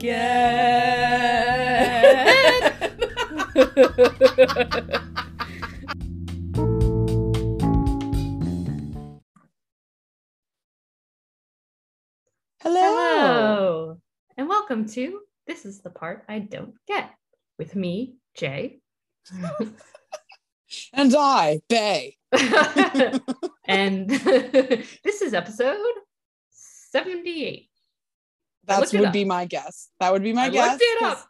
again. Hello. Hello, and welcome to This is the Part I Don't Get with me, Jay. And I, Bay. and this is episode 78. That would be my guess. That would be my I guess. looked it 'cause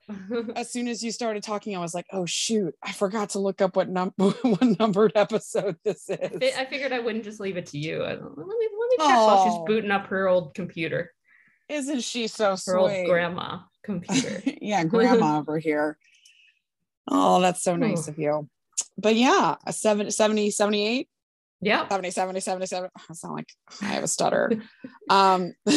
up. As soon as you started talking, I was like, "Oh shoot! I forgot to look up what num what numbered episode this is." Fi- I figured I wouldn't just leave it to you. I, let me let me check while she's Oh. booting up her old computer, Isn't she so her old grandma computer. yeah, grandma over here. Oh, that's so nice Ooh. of you. But yeah, a 70, 70 78, 70, 70, 77. I sound like I have a stutter. um,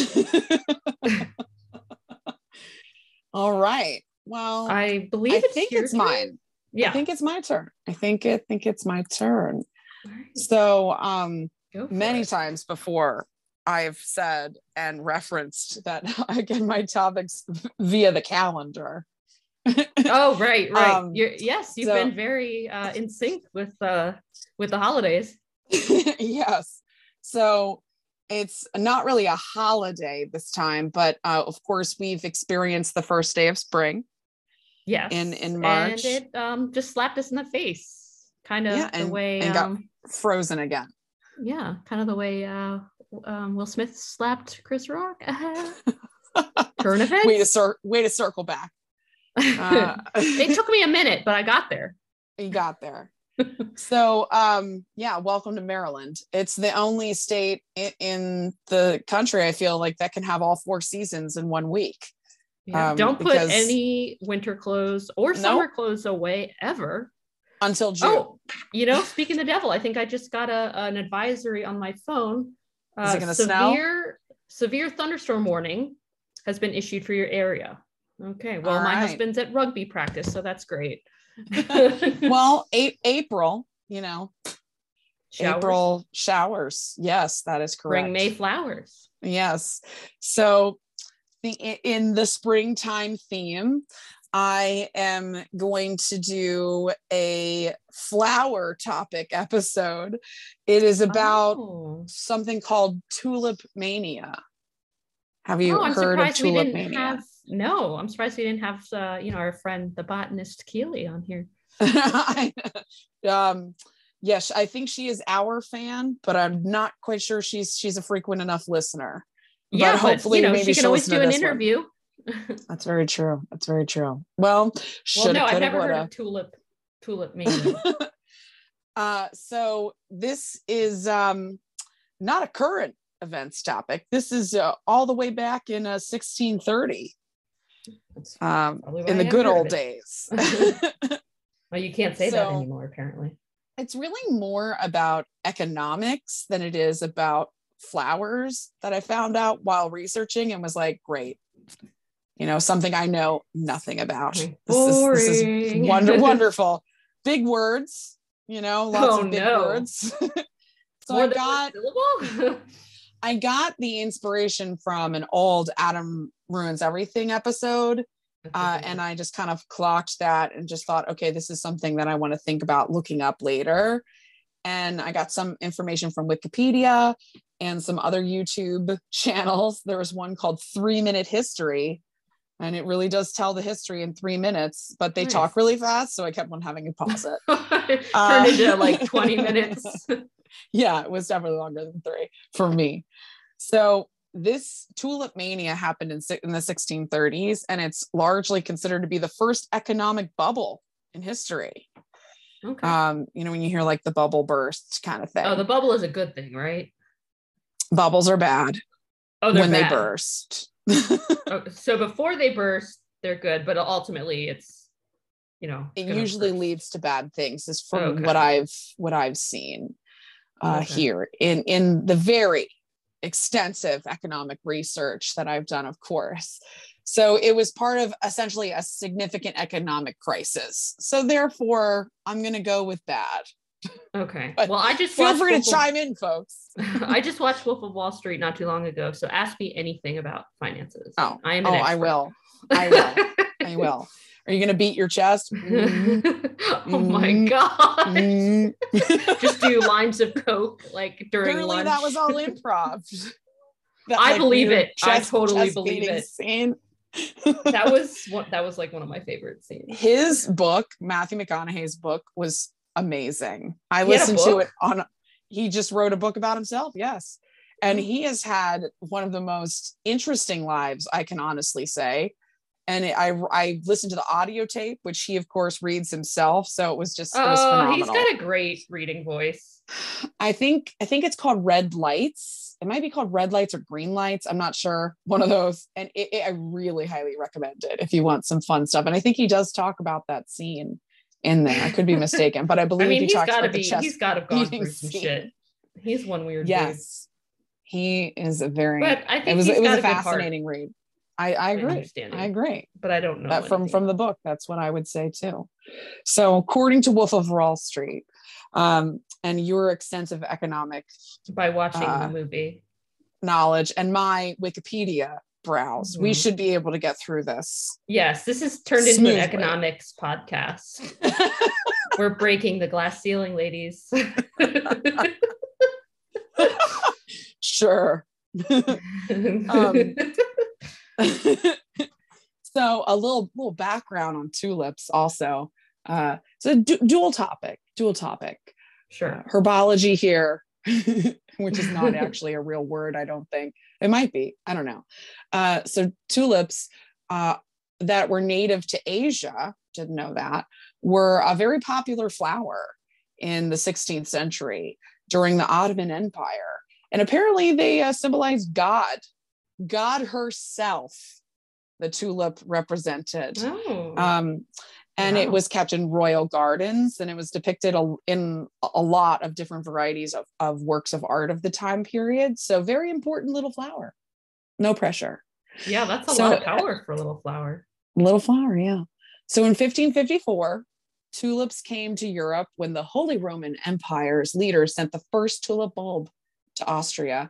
all right. Well, I, I believe it's think it's turn. mine. Yeah. I think it's my turn. I think it think it's my turn. Right, So um many it. times before I've said and referenced that I get my topics via the calendar. Oh, right, right. Um, You're, yes, you've so- been very uh, in sync with uh, with the holidays. yes. So it's not really a holiday this time, but uh, of course we've experienced the first day of spring. Yes. in- in March. And it um, just slapped us in the face, kind of Yeah, the way, and got- um, Frozen again. yeah, kind of the way uh, um, Will Smith slapped Chris Rock. Turn events. way to cir- way to circle back. Uh, it took me a minute, but I got there. you got there so um yeah welcome to maryland it's the only state in, in the country i feel like that can have all four seasons in one week Yeah. Um, Don't put any winter clothes or summer Nope. clothes away ever. until june Oh, you know, speaking the devil, I think I just got a an advisory on my phone. Uh, Is it gonna snow? severe severe thunderstorm warning has been issued for your area. Okay, well, All my right. husband's at rugby practice, so that's great. well a- april you know. Showers, april showers. Yes that is correct. Bring May flowers. yes. So the, in the springtime theme i am going to do a flower topic episode. It is about Oh. something called tulip mania have you Oh, heard of tulip mania have. No, I'm surprised we didn't have, uh, you know, our friend the botanist Keely on here. um yes i think she is our fan but i'm not quite sure she's she's a frequent enough listener Yeah, but, hopefully you know, maybe she can always do an one. interview. that's very true that's very true well well, should no, I've never heard of tulip tulip mania. uh so this is um not a current events topic this is uh, all the way back in uh, 1630 um in the good old it. days well, you can't say that anymore, apparently. it's really more about economics than it is about flowers that I found out while researching and was like, great. You know, something I know nothing about. This is, this is Boring. wonder, wonderful. Big words, you know, lots Oh, of big no. words. so More I got? I got the inspiration from an old Adam Ruins Everything episode uh, and I just kind of clocked that and just thought, okay, this is something that I want to think about looking up later. And I got some information from Wikipedia and some other YouTube channels. There was one called Three Minute History, and it really does tell the history in three minutes, but they Nice. talk really fast. So I kept on having to pause it. Turned Uh, into like 20 minutes. yeah, it was definitely longer than three for me. So this tulip mania happened in, in the 1630s, and it's largely considered to be the first economic bubble in history. Okay. Um, you know, when you hear like the bubble burst kind of thing, oh, the bubble is a good thing, right? bubbles are bad Oh, when they burst. Oh, so before they burst, they're good, but ultimately it's, you know, it usually burst. leads to bad things, is from Okay. what I've what I've seen uh, Okay. here in in the very extensive economic research that I've done, of course. So it was part of essentially a significant economic crisis. So therefore, I'm going to go with bad. Okay. Well, I just Feel free to of- chime in, folks. I just watched Wolf of Wall Street not too long ago, so ask me anything about finances. Oh, I am. oh, An I will. I will. I will. Are you gonna beat your chest? Mm, oh my Mm. god! mm. just do lines of coke like during Apparently, lunch. that was all improv. That, I believe it. I totally believe it. Scene. that was one. That was like one of my favorite scenes. his book, Matthew McConaughey's book, was amazing. I He listened to it on. He just wrote a book about himself. Yes, and Oh. he has had one of the most interesting lives I can honestly say. And it- I I listened to the audio tape, which he of course reads himself. So it was just it was Oh, phenomenal. he's got a great reading voice. I think I think it's called Red Lights. It might be called Red Lights or Green Lights. I'm not sure. One of those. And it, it- I really highly recommend it if you want some fun stuff. And I think he does talk about that scene in there. I could be mistaken, but I believe I mean, he he's talks got to about the be. chest. He's got to have gone through some scene. shit. He's one weird. dude. Yes, he is a very. but I think it was it was a fascinating read. I I agree. I agree. but I don't know that from anything from the book that's what i would say too so according to wolf of wall street um, and your extensive economic by watching uh, the movie. knowledge and my wikipedia browse we Mhm. should be able to get through this Yes, this is turned into an economics podcast. We're breaking the glass ceiling, ladies. sure Um, so a little little background on tulips also uh so du- dual topic dual topic sure. herbology here, which is not actually a real word, I don't think. It might be, I don't know. Uh, so tulips uh, that were native to Asia, didn't know that, were a very popular flower in the 16th century during the Ottoman Empire. And apparently they uh, symbolize God, God herself, the tulip represented. Oh, um, and it was kept in royal gardens and it was depicted a, in a lot of different varieties of, of works of art of the time period. So very important little flower. No pressure. Yeah, that's a so- lot of power for a little flower. little flower yeah. So in 1554 tulips came to europe when the holy roman empire's leader sent the first tulip bulb to austria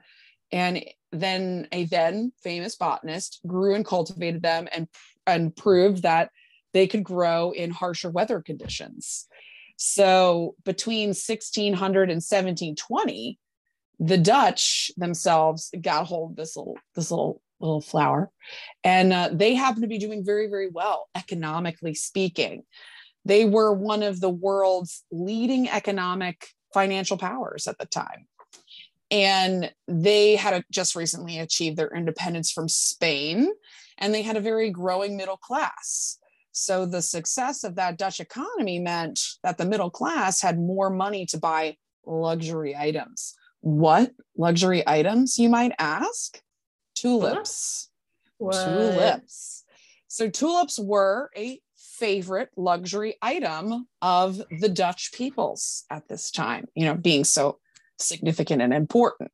and then a then famous botanist grew and cultivated them and and proved that they could grow in harsher weather conditions. So between 1600 and 1720 the dutch themselves got hold of this little this little little flower. And uh, they happen to be doing very very well economically speaking. They were one of the world's leading economic financial powers at the time and they had a, just recently achieved their independence from spain and they had a very growing middle class so the success of that dutch economy meant that the middle class had more money to buy luxury items what luxury items you might ask tulips What? tulips. So tulips were a favorite luxury item of the Dutch peoples at this time, you know, being so significant and important,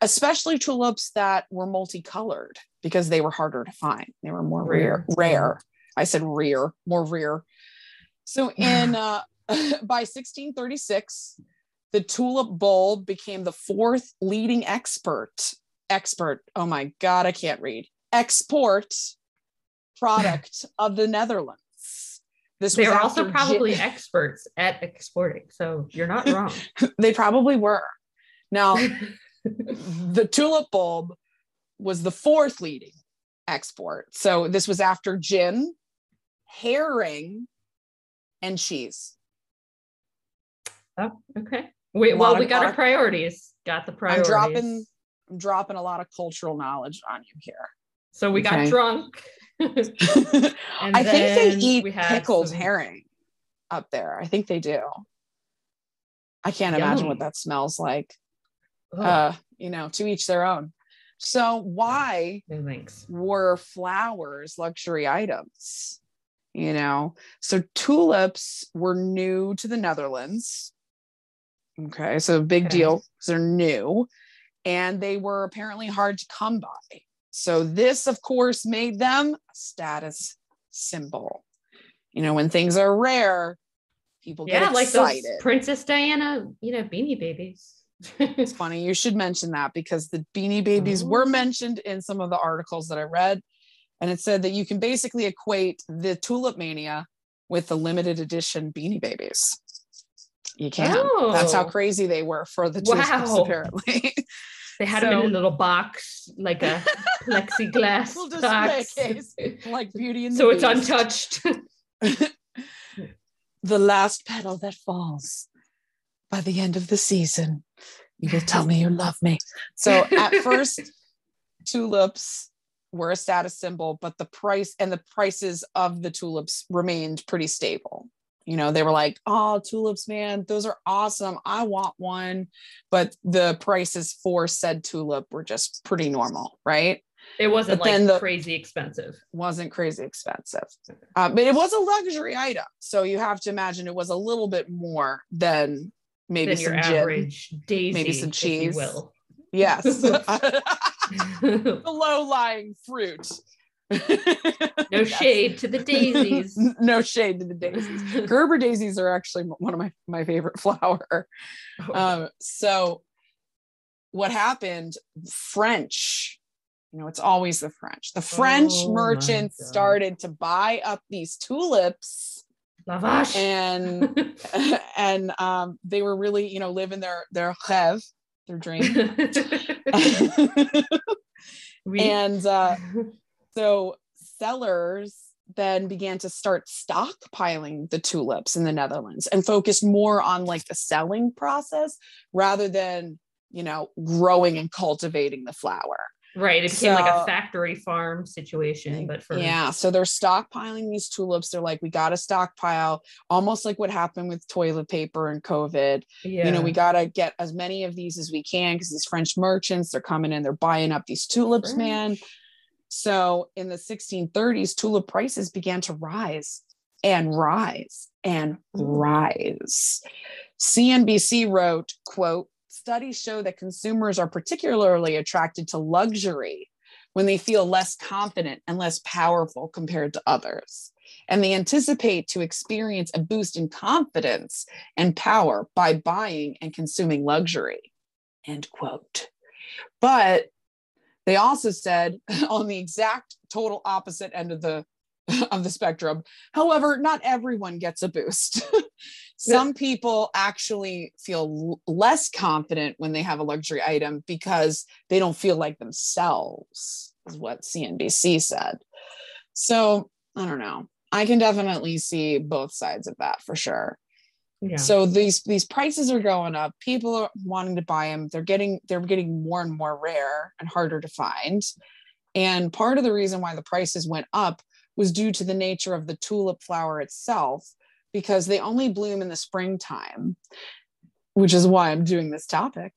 especially tulips that were multicolored because they were harder to find. They were more rare, Rare. I said rare, more rare. So in uh, by 1636, the tulip bulb became the fourth leading expert expert. Oh my God, I can't read. Export product of the Netherlands. This They was are also probably gin- experts at exporting, so you're not wrong. they probably were. Now, the tulip bulb was the fourth leading export. So this was after gin, herring, and cheese. oh, okay. Wait, well, we got our priorities. Got the priorities. I'm dropping I'm dropping a lot of cultural knowledge on you here. So we got drunk. And I think they eat pickled some- herring up there. I think they do. I can't imagine what that smells like. Uh, you know, to each their own. So why no thanks. were flowers luxury items? You know, so tulips were new to the Netherlands. Okay, so big Okay. deal 'cause they're new and they were apparently hard to come by. So, this, of course, made them a status symbol. You know, when things are rare, People yeah, get like excited. those Princess Diana, you know, beanie babies. It's funny you should mention that because the Beanie Babies oh. were Oh. mentioned in some of the articles that I read, and it said that you can basically equate the Tulip Mania with the limited edition Beanie Babies. You can. That's how Oh. crazy they were for the tulips, apparently. They had them in a little box, like a plexiglass box. case. like Beauty and the so it's Beast. untouched. the last petal that falls by the end of the season you will tell me you love me so at first tulips were a status symbol but the price and the prices of the tulips remained pretty stable you know they were like oh tulips man those are awesome i want one but the prices for said tulip were just pretty normal right It wasn't But like the- crazy expensive. wasn't crazy expensive. Uh, but it was a luxury item. So you have to imagine it was a little bit more than maybe some gin. average daisy, maybe some cheese. will. Yes. the low lying fruit. no shade to the daisies. no shade to the daisies. Gerber daisies are actually one of my, my favorite flower. Um, so what happened? French, you know, it's always the French. The French Oh merchants started to buy up these tulips Lavash. and and um, they were really, you know, living their their rêve, their dream. We- and uh, so sellers then began to start stockpiling the tulips in the Netherlands and focused more on like the selling process rather than you know growing and cultivating the flower. Right, it became like a factory farm situation, but for Yeah, so they're stockpiling these tulips. They're like, we got to stockpile, almost like what happened with toilet paper and COVID. yeah, You know, we got to get as many of these as we can because these French merchants, they're coming in, they're buying up these tulips, man. So in the 1630s, tulip prices began to rise and rise and rise. CNBC wrote, quote, studies show that consumers are particularly attracted to luxury when they feel less confident and less powerful compared to others. And they anticipate to experience a boost in confidence and power by buying and consuming luxury. End quote. But they also said on the exact total opposite end of the of the spectrum. However, not everyone gets a boost. Some people actually feel less confident when they have a luxury item because they don't feel like themselves, is what CNBC said. So I don't know. I can definitely see both sides of that for sure. yeah. So these these prices are going up. People are wanting to buy them. They're getting they're getting more and more rare and harder to find. And part of the reason why the prices went up was due to the nature of the tulip flower itself, because they only bloom in the springtime, which is why I'm doing this topic.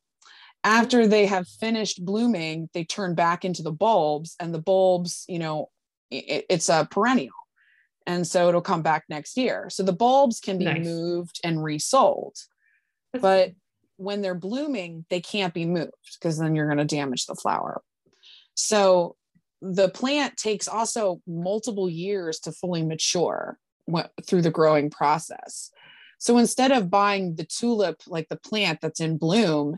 After they have finished blooming, they turn back into the bulbs, and the bulbs, you know, it, it's a perennial. And so it'll come back next year. So the bulbs can be Nice. moved and resold That's but when they're blooming they can't be moved because then you're going to damage the flower so the plant takes also multiple years to fully mature wh- through the growing process so instead of buying the tulip like the plant that's in bloom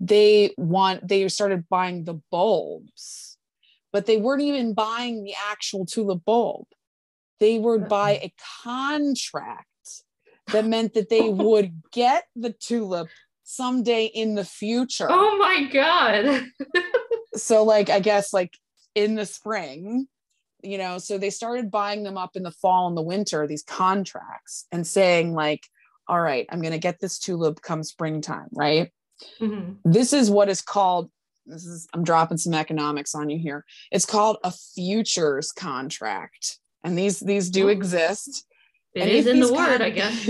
they want they started buying the bulbs but they weren't even buying the actual tulip bulb they would uh-uh. buy a contract that meant that they would get the tulip someday in the future. oh my god. So, like, I guess, like in the spring, you know, so they started buying them up in the fall and the winter, these contracts, and saying, like, all right, I'm going to get this tulip come springtime, right? Mhm. This is what is called. This is, I'm dropping some economics on you here. It's called a futures contract. And these these do exist. It And is in the these word, I guess.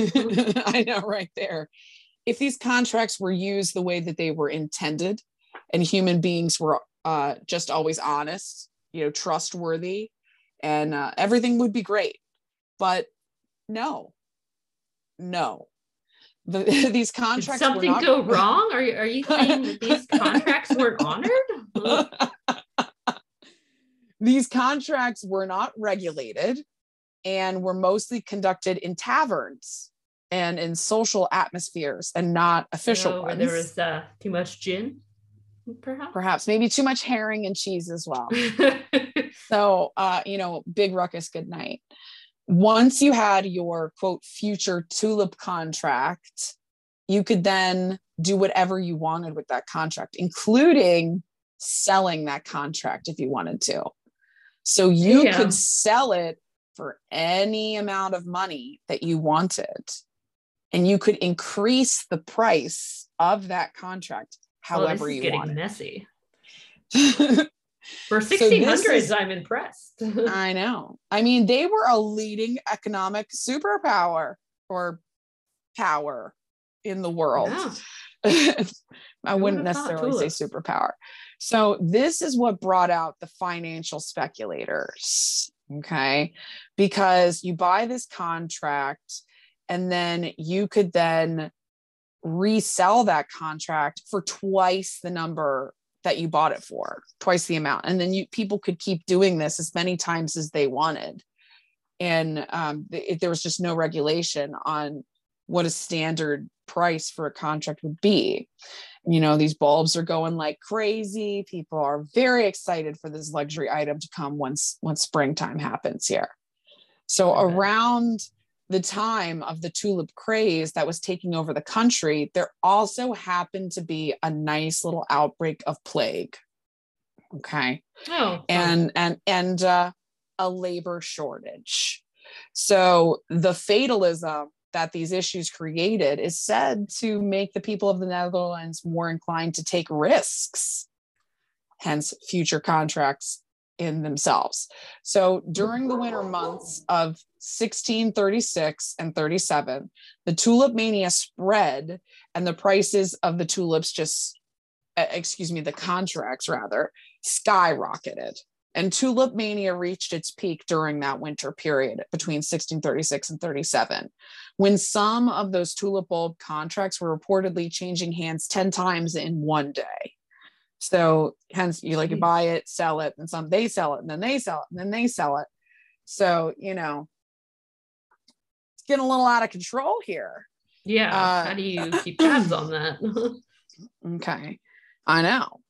I know, right there. If these contracts were used the way that they were intended, and human beings were uh, just always honest, you know, trustworthy, and uh, everything would be great. But no, no, the, these Did contracts something were not- go wrong? Are you are you saying that these contracts weren't honored? these contracts were not regulated and were mostly conducted in taverns and in social atmospheres and not official Oh, ones. there was uh, too much gin, perhaps. Perhaps maybe too much herring and cheese as well. So, uh, you know, big ruckus, good night. Once you had your quote future tulip contract, you could then do whatever you wanted with that contract, including selling that contract if you wanted to. So you Damn. could sell it for any amount of money that you wanted. And you could increase the price of that contract Well, this however is you getting wanted. messy. So For this 1600s, is- I'm impressed. I know. I mean, they were a leading economic superpower or power in the world. Yeah. I wouldn't thought necessarily say superpower. So, this is what brought out the financial speculators. Okay. Because you buy this contract and then you could then resell that contract for twice the number that you bought it for, twice the amount. And then you people could keep doing this as many times as they wanted. And um, th- there was just no regulation on what a standard price for a contract would be. You know, these bulbs are going like crazy. People are very excited for this luxury item to come once once springtime happens here. So around the time of the tulip craze that was taking over the country, there also happened to be a nice little outbreak of plague. Okay Oh, and and and uh, a labor shortage. So the fatalism that these issues created is said to make the people of the Netherlands more inclined to take risks, hence future contracts in themselves. So during the winter months of 1636 and 37, the tulip mania spread and the prices of the tulips just, excuse me, the contracts rather, skyrocketed. And tulip mania reached its peak during that winter period between 1636 and 37, when some of those tulip bulb contracts were reportedly changing hands 10 times in one day. So hence you like you hmm. buy it, sell it, and some they sell it, and then they sell it, and then they sell it. So, you know, it's getting a little out of control here. yeah. uh, How do you keep tabs on that? Okay. I know.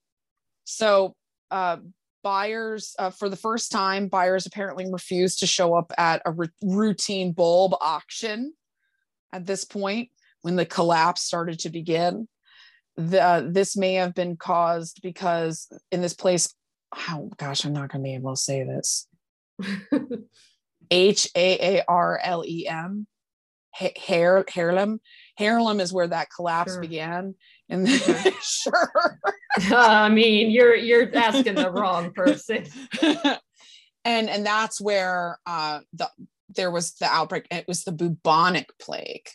So, uh, buyers, uh, for the first time, buyers apparently refused to show up at a routine bulb auction at this point when the collapse started to begin. The, uh, this may have been caused because in this place, oh gosh, I'm not going to be able to say this. H A A R L E M. Ha- Hair Haarlem. Haarlem is where that collapse Sure. began. And Okay. sure. I mean, you're you're asking the wrong person. and and that's where uh the there was the outbreak. It was the bubonic plague,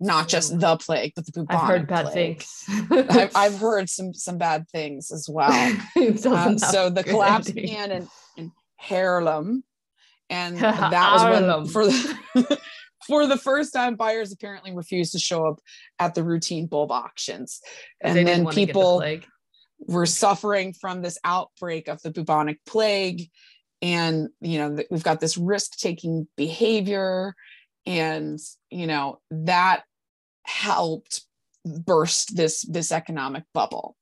not just the plague, but the bubonic. I've heard bad plague. things. I've, I've heard some some bad things as well. Have so the collapse began in, in Haarlem, and that was when for the for the first time buyers apparently refused to show up at the routine bulb auctions. And then wanna the people were suffering from this outbreak of the bubonic plague, and you know we've got this risk taking behavior, and you know that helped burst this this economic bubble.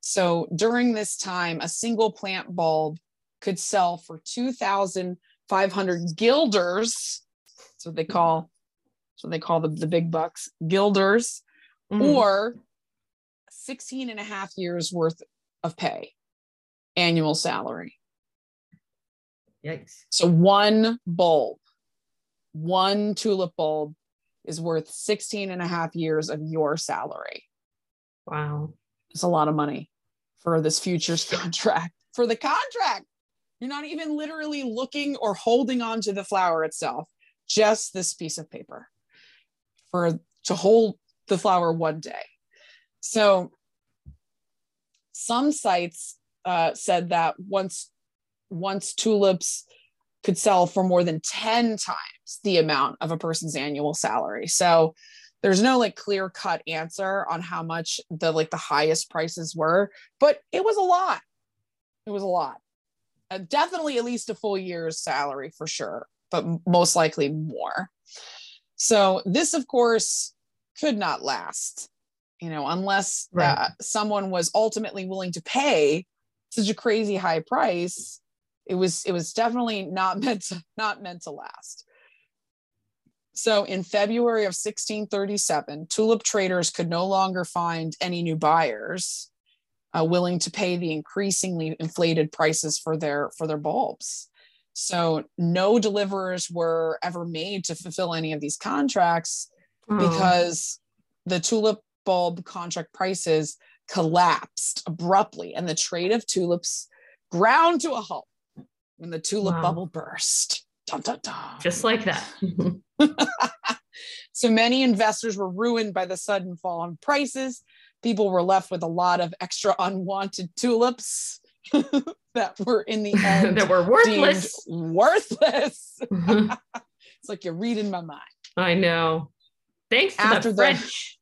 So during this time, a single plant bulb could sell for 2,500 guilders. That's what they call, so they call the, the big bucks guilders, Mhm. or 16 and a half years worth of pay, annual salary. Yikes. So one bulb, one tulip bulb is worth 16 and a half years of your salary. Wow. It's a lot of money for this futures contract. For the contract, you're not even literally looking or holding on to the flower itself, just this piece of paper for to hold the flower one day. So some sites uh, said that once once tulips could sell for more than 10 times the amount of a person's annual salary. So there's no like clear cut answer on how much the like the highest prices were, but it was a lot. It was a lot. Uh, definitely at least a full year's salary for sure, but most likely more. So this, of course, could not last, you know, unless Right. uh, someone was ultimately willing to pay such a crazy high price. It was it was definitely not meant to not meant to last. So in February of 1637, tulip traders could no longer find any new buyers uh, willing to pay the increasingly inflated prices for their for their bulbs. So no deliverers were ever made to fulfill any of these contracts Oh, because the tulip bulb contract prices collapsed abruptly and the trade of tulips ground to a halt when the tulip Wow. bubble burst. Dun, dun, dun. just like that. So many investors were ruined by the sudden fall in prices. People were left with a lot of extra unwanted tulips that were in the end that were worthless. worthless. Mm-hmm. It's like you're reading my mind. I know. Thanks to After the the- French.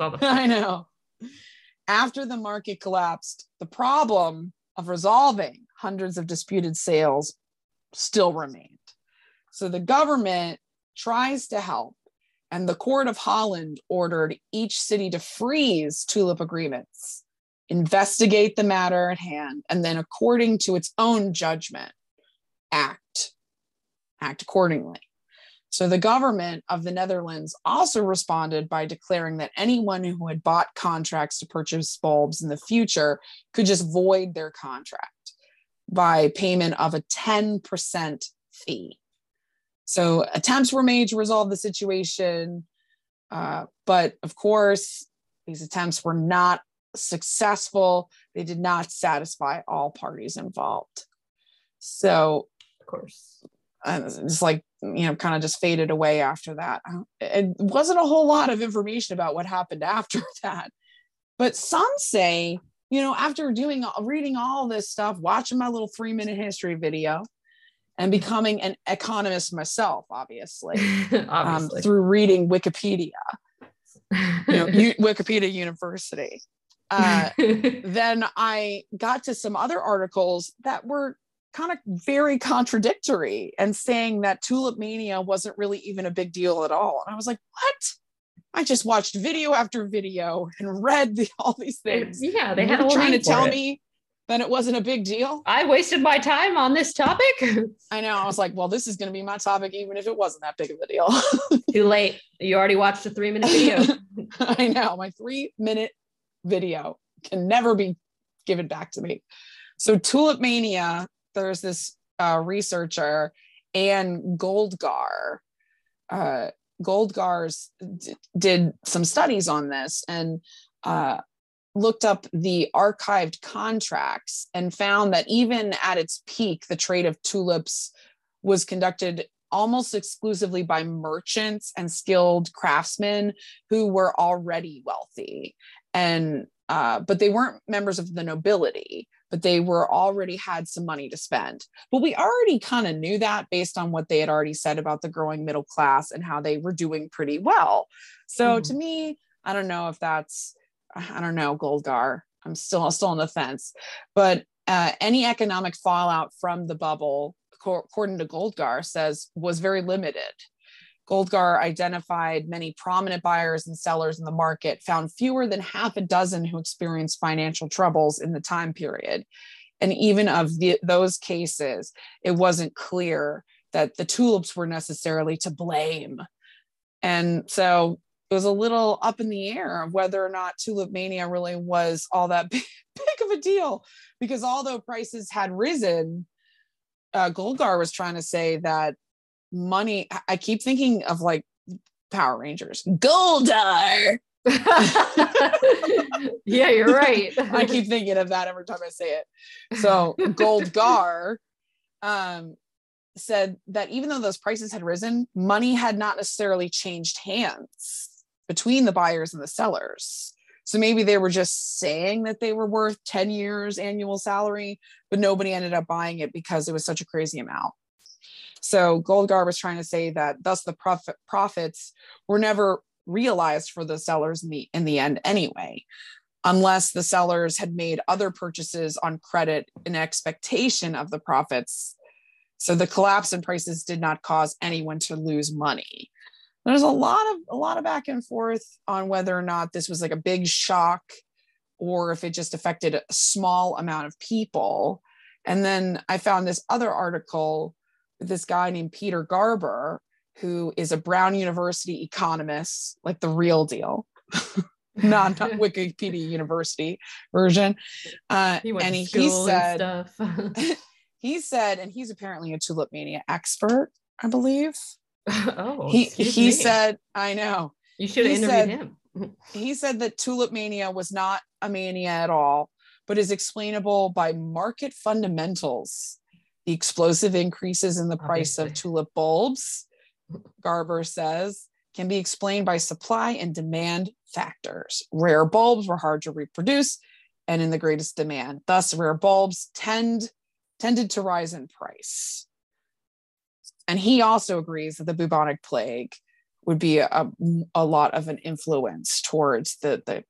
All the I know. After the market collapsed, the problem of resolving hundreds of disputed sales still remained. So the government tries to help, and the court of Holland ordered each city to freeze tulip agreements, investigate the matter at hand, and then, according to its own judgment, act. Act accordingly. So the government of the Netherlands also responded by declaring that anyone who had bought contracts to purchase bulbs in the future could just void their contract by payment of a 10% fee. So attempts were made to resolve the situation, uh, but of course, these attempts were not successful. They did not satisfy all parties involved. So of course. and it's like you know kind of just faded away after that Uh, it wasn't a whole lot of information about what happened after that but some say you know after doing reading all this stuff watching my little three minute history video and becoming an economist myself obviously, um, through reading wikipedia you know U- wikipedia university uh, then I got to some other articles that were kind of very contradictory and saying that tulip mania wasn't really even a big deal at all. And I was like, what? I just watched video after video and read the, all these things. yeah, they had a you're trying to tell it. me that it wasn't a big deal. I wasted my time on this topic. I know. I was like, well, this is going to be my topic, even if it wasn't that big of a deal. Too late. You already watched a three minute video. I know. My three minute video can never be given back to me. So, Tulip Mania, there's this uh, researcher, Anne Goldgar. Uh, Goldgar's d- did some studies on this and uh, looked up the archived contracts and found that even at its peak, the trade of tulips was conducted almost exclusively by merchants and skilled craftsmen who were already wealthy. And uh, but they weren't members of the nobility but they were already had some money to spend. But we already kind of knew that based on what they had already said about the growing middle class and how they were doing pretty well. So Mhm. to me i don't know if that's i don't know goldgar i'm still still on the fence but uh, any economic fallout from the bubble acco- according to goldgar says was very limited Goldgar identified many prominent buyers and sellers in the market, found fewer than half a dozen who experienced financial troubles in the time period. And even of the, those cases, it wasn't clear that the tulips were necessarily to blame. And so it was a little up in the air of whether or not tulip mania really was all that big, big of a deal. Because although prices had risen, uh, Goldgar was trying to say that money I- i keep thinking of like power rangers goldar yeah, you're right. i keep thinking of that every time i say it so goldgar um said that even though those prices had risen money had not necessarily changed hands between the buyers and the sellers so maybe they were just saying that they were worth 10 years annual salary but nobody ended up buying it because it was such a crazy amount so Goldgar was trying to say that thus the profit profits were never realized for the sellers in the in the end anyway, unless the sellers had made other purchases on credit in expectation of the profits. So the collapse in prices did not cause anyone to lose money. There's a lot of a lot of back and forth on whether or not this was like a big shock or if it just affected a small amount of people. And then i found this other article this guy named peter garber who is a brown university economist like the real deal. Not, not wikipedia university version. Uh, He and he, he said stuff. he said and he's apparently a tulip mania expert i believe oh, he he me. said i know you should have interviewed said- him. he said that tulip mania was not a mania at all, but is explainable by market fundamentals. The explosive increases in the price of tulip bulbs, Garber says, can be explained by supply and demand factors. Rare bulbs were hard to reproduce and in the greatest demand. Thus, rare bulbs tend tended to rise in price. And he also agrees that the bubonic plague would be a, a lot of an influence towards the the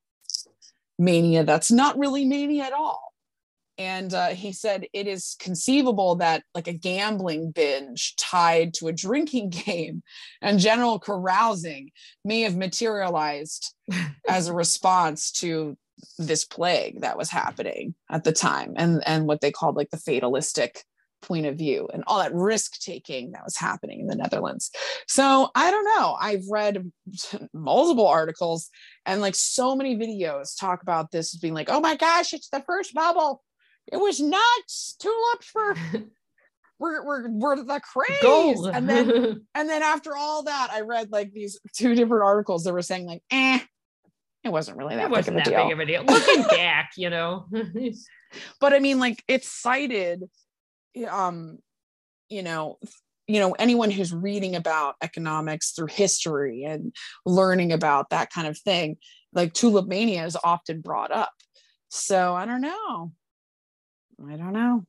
mania that's not really mania at all. And uh, he said it is conceivable that like a gambling binge tied to a drinking game and general carousing may have materialized as a response to this plague that was happening at the time and and what they called like the fatalistic point of view and all that risk taking that was happening in the Netherlands. So I don't know. I've read multiple articles and like so many videos talk about this as being like, oh my gosh, it's the first bubble. It was nuts. Tulips were were, were, were the craze. Gold. And then and then after all that, I read like these two different articles that were saying like, eh, it wasn't really that it wasn't of that big of a deal. Looking back, you know. but I mean, like it's cited, um, you know, you know, anyone who's reading about economics through history and learning about that kind of thing, like tulip mania is often brought up. So I don't know. I don't know.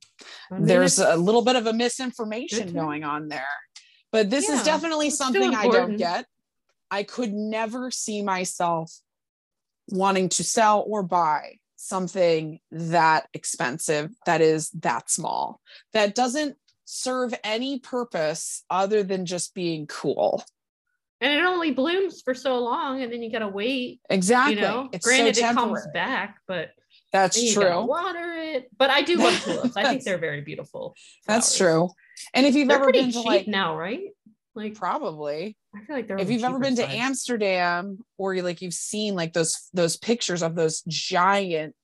I mean, There's a little bit of a misinformation going on there. But this Yeah, is definitely something I don't get. I could never see myself wanting to sell or buy something that expensive that is that small that doesn't serve any purpose other than just being cool and it only blooms for so long, and then you gotta wait. exactly You know, it's granted, so it comes back, but that's then you gotta true water it. But I do love tulips. I think they're very beautiful. that's true and if you've They're ever been to cheap like now, right? Like probably I feel like they're if you've ever been to. Amsterdam or you like you've seen like those those pictures of those giant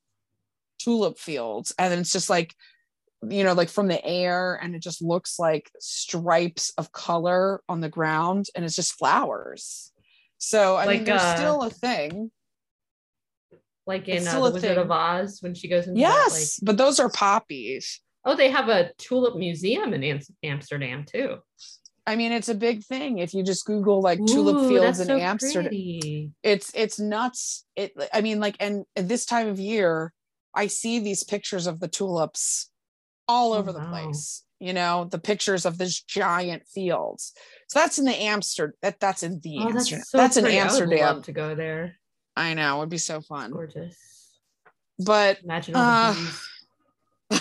tulip fields and it's just like you know like from the air and it just looks like stripes of color on the ground and it's just flowers so i mean Like, there's uh, still a thing like in uh, the Wizard thing. of Oz when she goes into that, like yes but those are poppies oh, they have a tulip museum in Am- Amsterdam too. I mean it's a big thing if you just google like tulip fields in so amsterdam pretty. it's it's nuts it i mean like and at this time of year i see these pictures of the tulips all Oh, over the wow. place you know the pictures of this giant fields so that's in the amsterdam that that's in the Oh, amsterdam that's so that's in pretty. I would amsterdam love to go there. i know it would be so fun Gorgeous. but Imagine all Uh.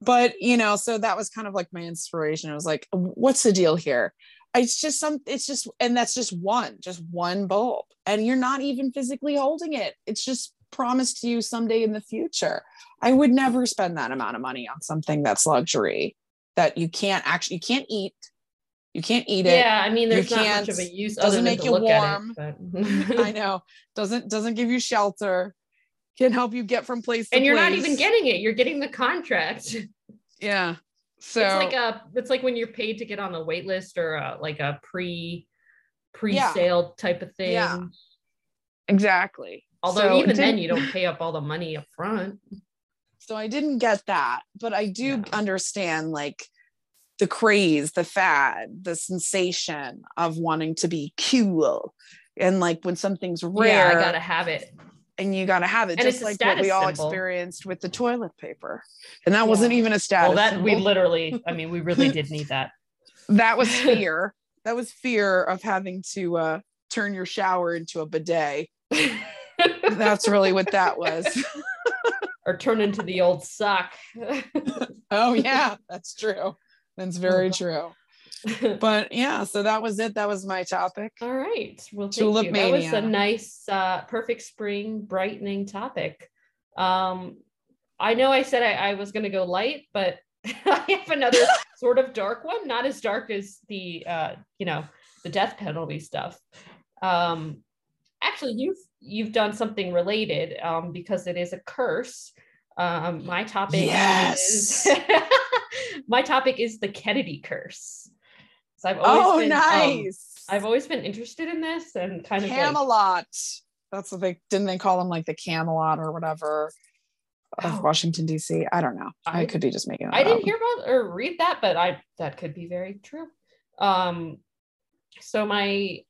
but you know so that was kind of like my inspiration. I was like what's the deal here? It's just some it's just and that's just one just one bulb and you're not even physically holding it. It's just promised to you someday in the future. I would never spend that amount of money on something that's luxury that you can't actually you can't eat you can't eat it Yeah, I mean, there's not can't- much of a use doesn't make you warm. it. I know. Doesn't doesn't give you shelter can help you get from place to and you're not even getting it. You're getting the contract. yeah so it's like a it's like when you're paid to get on the wait list or uh like a pre pre-sale type of thing. Yeah. exactly Although So even then you don't pay up all the money up front. so i didn't get that but i do Yeah. understand like the craze the fad the sensation of wanting to be cool and like when something's rare Yeah, I gotta have it. And you gotta have it And just like what we all symbol. experienced with the toilet paper and that wasn't even a status Well, that we literally, I mean, we really did need that. that was fear that was fear of having to uh turn your shower into a bidet that's really what that was or turn into the old sock. oh yeah that's true that's very Oh. true but yeah, so that was it. That was my topic. All right. Well, Tulip you. That was a nice, uh, perfect spring brightening topic. Um, I know I said I, I was going to go light, but I have another sort of dark one. Not as dark as the, uh, you know, the death penalty stuff. Um, actually, you've you've done something related um, because it is a curse. Um, my topic Yes. is my topic is the Kennedy curse. So I've always Oh, been, um, nice. I've always been interested in this and kind of like, Camelot. That's what they didn't they call them like the Camelot or whatever of Oh. Washington D.C. I don't know. I, I- could be just making. I didn't up. hear about or read that, but I that could be very true. Um, so my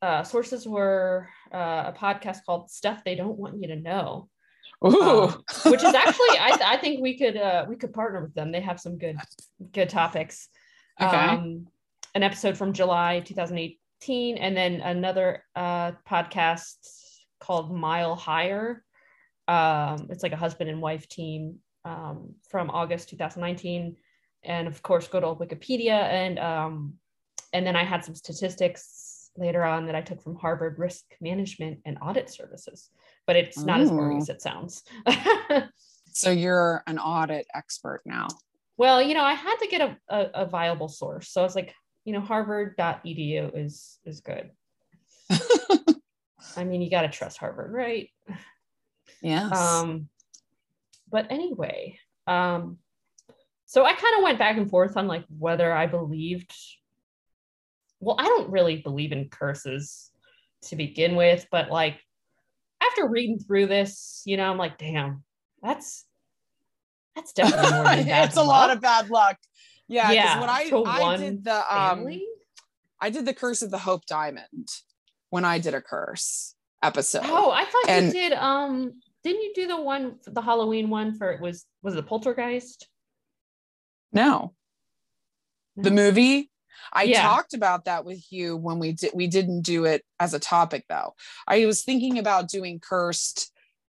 uh, sources were uh, a podcast called "Stuff They Don't Want You to Know," Ooh. um, which is actually I, I think we could uh, we could partner with them. They have some good good topics. okay. Um, an episode from July 2018, and then another uh, podcast called Mile Higher. Um, it's like a husband and wife team um, from August 2019, and of course, good old Wikipedia. And um, and then I had some statistics later on that I took from Harvard Risk Management and Audit Services, but it's not as boring as it sounds. so you're an audit expert now. Well, you know, I had to get a, a, a viable source. So I was like, you know, harvard.edu is is good. I mean, you got to trust Harvard, right? Yeah. Um, but anyway, um, so I kind of went back and forth on like whether I believed. Well, I don't really believe in curses to begin with, but like after reading through this, you know, I'm like, damn, that's that's definitely more than bad it's a lot of bad luck. Yeah. Yeah, When I, I did the um family. I did the Curse of the Hope Diamond when I did a curse episode. Oh, I thought and- you did. Um, didn't you do the one, the Halloween one for it was was it the Poltergeist? No. The movie. I Yeah. talked about that with you when we did we didn't do it as a topic though. I was thinking about doing cursed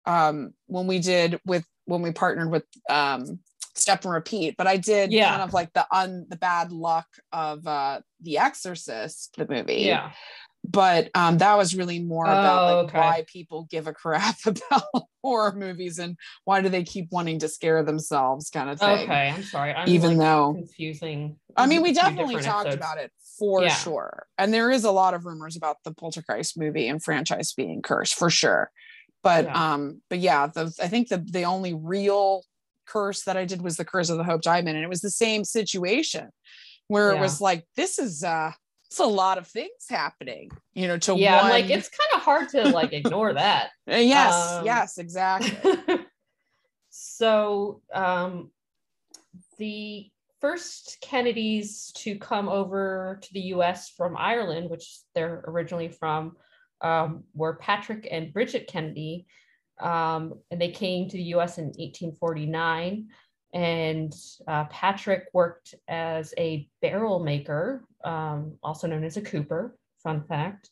um when we did with when we partnered with um Step and Repeat, but I did Yeah. kind of like the un the bad luck of uh The Exorcist, the movie. Yeah. But um that was really more about Oh, like okay. why people give a crap about horror movies and why do they keep wanting to scare themselves kind of thing. Okay, I'm sorry. I'm Even like, though confusing. I mean, we definitely talked episodes. about it for Yeah. sure. And there is a lot of rumors about the Poltergeist movie and franchise being cursed for sure. But Yeah. um, but yeah, the I think the the only real curse that I did was the curse of the Hope Diamond. And it was the same situation where it was like, this is uh it's a lot of things happening, you know, to Yeah, one like it's kind of hard to like ignore that. Uh, yes, um, yes, exactly. so um, the first Kennedys to come over to the U.S. from Ireland, which they're originally from, um, were Patrick and Bridget Kennedy, um, and they came to the U.S. in 1849. And uh, Patrick worked as a barrel maker, um, also known as a cooper. Fun fact.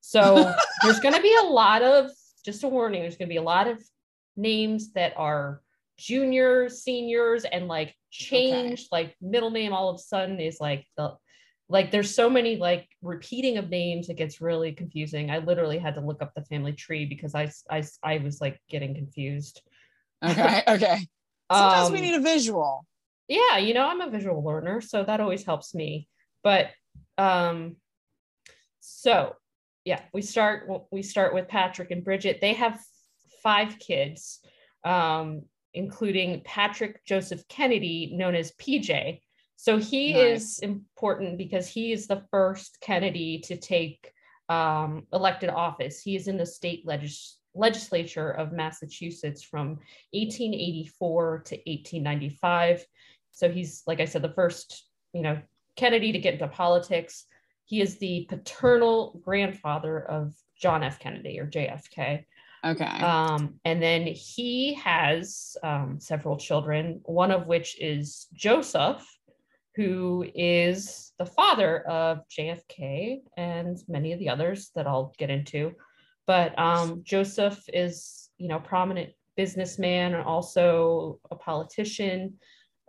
So there's going to be a lot of, just a warning, there's going to be a lot of names that are juniors, seniors, and like change, like middle name all of a sudden is like the, like there's so many like repeating of names, it gets really confusing. I literally had to look up the family tree because I, I, I was like getting confused. Okay, okay. Sometimes we Um, need a visual. yeah you know i'm a visual learner so that always helps me but um so yeah we start we start with patrick and bridget they have five kids um including patrick joseph kennedy known as pj so he is important because he is the first kennedy to take um elected office. He is in the state legis- legislature of massachusetts from 1884 to 1895 so he's like i said the first you know kennedy to get into politics. He is the paternal grandfather of john f. Kennedy or jfk Okay. um, and then he has um, several children one of which is joseph who is the father of jfk and many of the others that i'll get into but um, joseph is you know prominent businessman and also a politician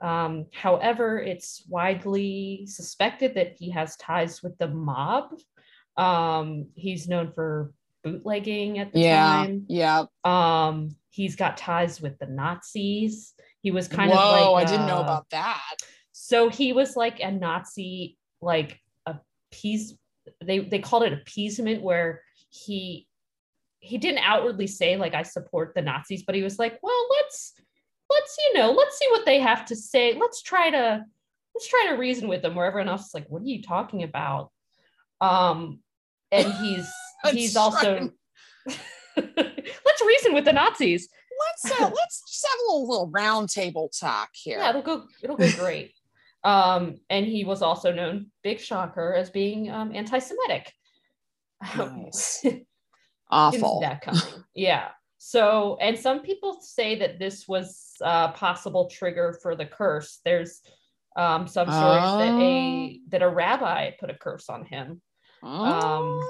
Um, however, it's widely suspected that he has ties with the mob. Um, he's known for bootlegging at the Yeah. time. Yeah. Um, he's got ties with the Nazis. He was kind Whoa, of like oh, I didn't know about that. So he was like a Nazi, like appease. They they called it appeasement, where he he didn't outwardly say like I support the Nazis, but he was like, well, let's let's you know let's see what they have to say. Let's try to let's try to reason with them. Where everyone else is like, what are you talking about? Um, and he's he's also let's reason with the Nazis. Let's uh, let's just have a little, little round table talk here. Yeah, it'll go it'll go great. Um, and he was also known, big shocker, as being um, anti-Semitic. Nice. Awful. that coming. yeah. So, and some people say that this was a possible trigger for the curse. There's um, some stories that a that a rabbi put a curse on him. Um,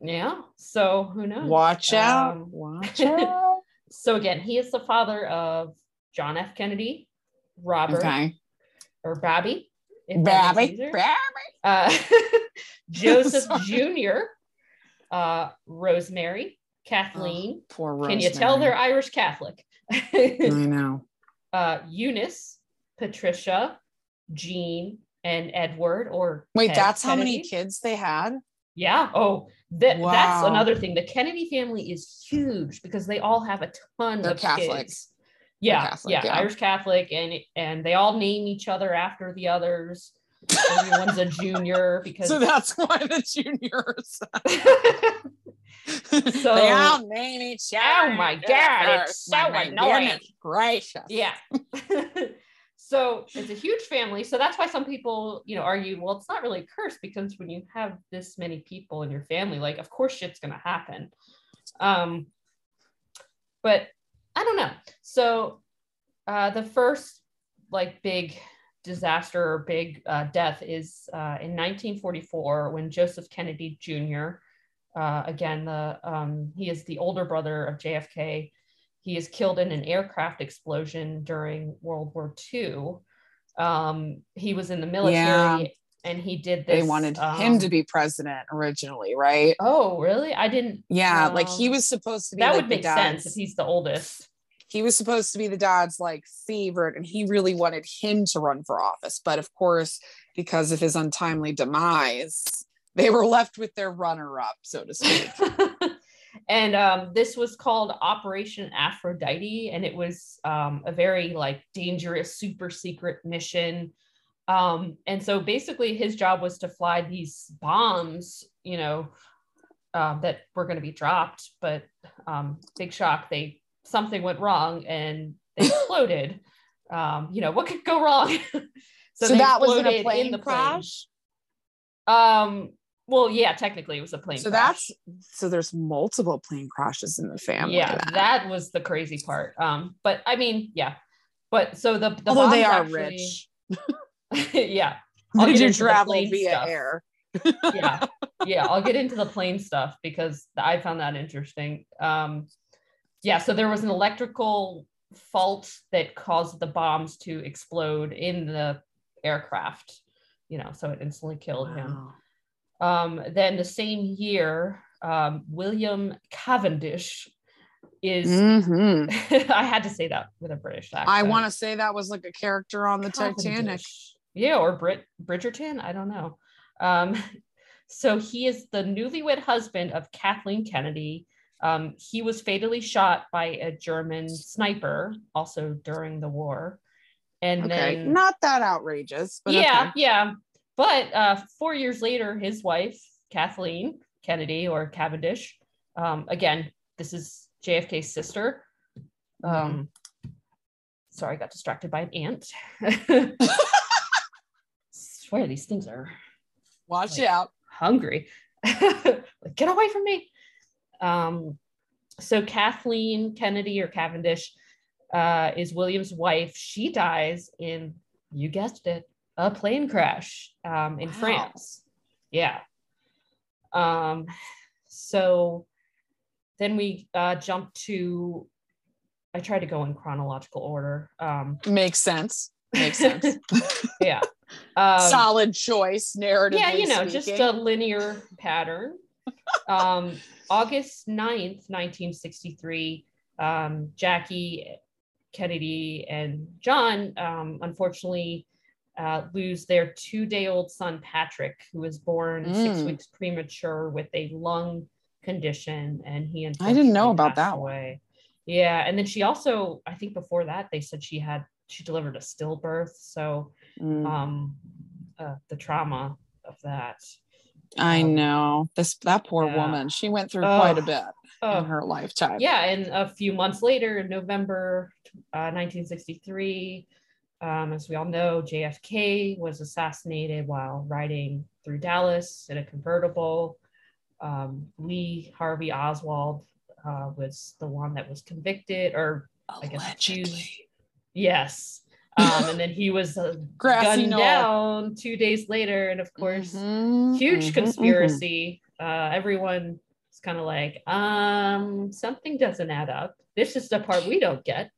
yeah. So who knows? Watch out. Um, Watch out. So again, he is the father of John F. Kennedy, Robert okay. Or Bobby. if that makes Babby. Babby. uh, Joseph Jr., uh, Rosemary, Kathleen. Poor Rosemary. Can you tell they're Irish Catholic? I know. uh, Eunice, Patricia, Jean, and Edward. Or Wait, that's how many kids they had? Yeah. Oh, that, that's another thing. The Kennedy family is huge because they all have a ton They're of Catholic. kids. Yeah, Catholic, yeah, yeah. Irish Catholic, and and they all name each other after the others. Everyone's a junior because So that's why the juniors. So- they all name each other. Oh my God, it's so My- my annoying. Gracious. yeah. so it's a huge family. So that's why some people, you know, argue, well, it's not really a curse because when you have this many people in your family, like, of course, shit's gonna happen. Um, but I don't know. So uh, the first like big disaster or big uh, death is uh, in 1944 when Joseph Kennedy Jr. Uh, again, the um, he is the older brother of JFK. He is killed in an aircraft explosion during World War II. Um, he was in the military Yeah. And he did this. They wanted him um, to be president originally, right? Oh, really? I didn't. Yeah, like he um, was supposed to be That like would make sense if he's the oldest. he was supposed to be the dad's like favorite and he really wanted him to run for office but of course because of his untimely demise they were left with their runner up so to speak and um, this was called Operation Aphrodite, and it was um, a very like dangerous, super secret mission. Um, and so basically, his job was to fly these bombs, you know, uh, that were going to be dropped. But um, big shock, they something went wrong and they exploded. um, you know, what could go wrong? so, they that was in a plane the crash Um, well, yeah, technically it was a plane. so crash. that's so there's multiple plane crashes in the family yeah then. that was the crazy part um but i mean yeah but so the, the although they are actually- rich yeah I'll do into the travel plane via stuff. air yeah yeah i'll get into the plane stuff because i found that interesting um yeah so there was an electrical fault that caused the bombs to explode in the aircraft you know so it instantly killed him Um, then the same year, um, William Cavendish is. Mhm. I had to say that with a British accent. i want to say that was like a character on the titanic Cavendish. Yeah, or Brit Bridgerton. I don't know. Um, so he is the newlywed husband of Kathleen Kennedy. Um, he was fatally shot by a German sniper, also during the war. And okay then not that outrageous but yeah, okay. yeah. But uh, four years later, his wife, Kathleen Kennedy or Cavendish, um, again, this is JFK's sister. Mm-hmm. Um, sorry, I got distracted by an ant. Swear these things are watch Like- out hungry. Like, Get away from me. Um, so Kathleen Kennedy or Cavendish uh, is William's wife. She dies in, you guessed it, a plane crash um, in Wow. France. Yeah. Um, so then we uh, jump to, I try to go in chronological order. Um, makes sense makes sense. yeah. Um, Solid choice, narrative. yeah, you know, just a linear pattern. um, August 9th, 1963, um, Jackie, Kennedy, and John um, unfortunately uh, lose their two day old son, Patrick, who was born Mm. six weeks premature with a lung condition. And he and I didn't know about that way. Yeah. And then she also, I think before that, they said she had, she delivered a stillbirth. So Mm, um, uh, the trauma of that. I um, know this that poor yeah. woman. She went through quite a bit Oh, in her lifetime. yeah and a few months later in november uh, 1963 um, as we all know jfk was assassinated while riding through dallas in a convertible um, lee harvey oswald uh, was the one that was convicted or I guess accused. Allegedly. yes um, and then he was uh, gunned knoll. down two days later and of course Mhm, huge mhm, mhm. conspiracy. Uh, everyone is kind of like, um, something doesn't add up. This is the part we don't get.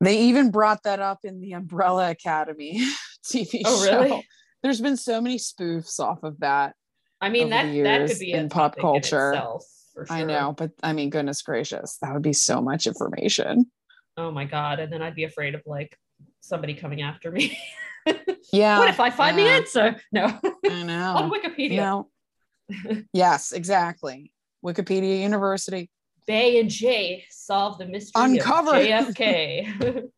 They even brought that up in the Umbrella Academy TV Oh, show. really? There's been so many spoofs off of that. I mean, that that could be in pop culture. In itself, sure. I know, but I mean, goodness gracious, that would be so much information. Oh my god! And then I'd be afraid of like somebody coming after me. Yeah. what if I find the answer? No, I know. on. Wikipedia. Know. yes, exactly. Wikipedia University. Bay and Jay solve the mystery Uncover. of JFK.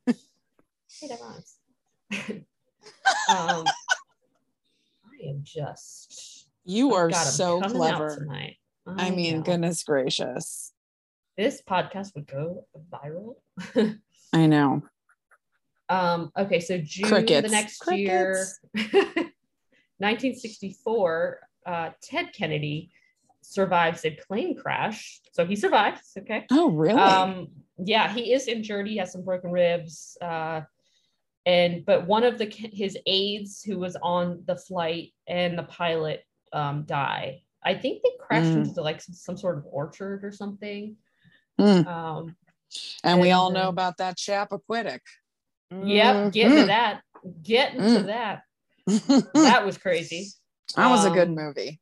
um, I am just. You are God, so clever. tonight. I mean, goodness gracious. this podcast would go viral. I know. Um, okay, so June Crickets. the next year, 1964, uh, Ted Kennedy survives a plane crash. So he survives. Okay. Oh, really? Um, yeah, he is injured. He has some broken ribs. Uh, and but one of the his aides who was on the flight and the pilot um, die. I think they crashed Mm. into like some, some sort of orchard or something. Mm. Um, and we all know about that Chappaquiddick. Yep, get into Mhm. that. Get into Mm. that. that was crazy. That was a good Um, movie.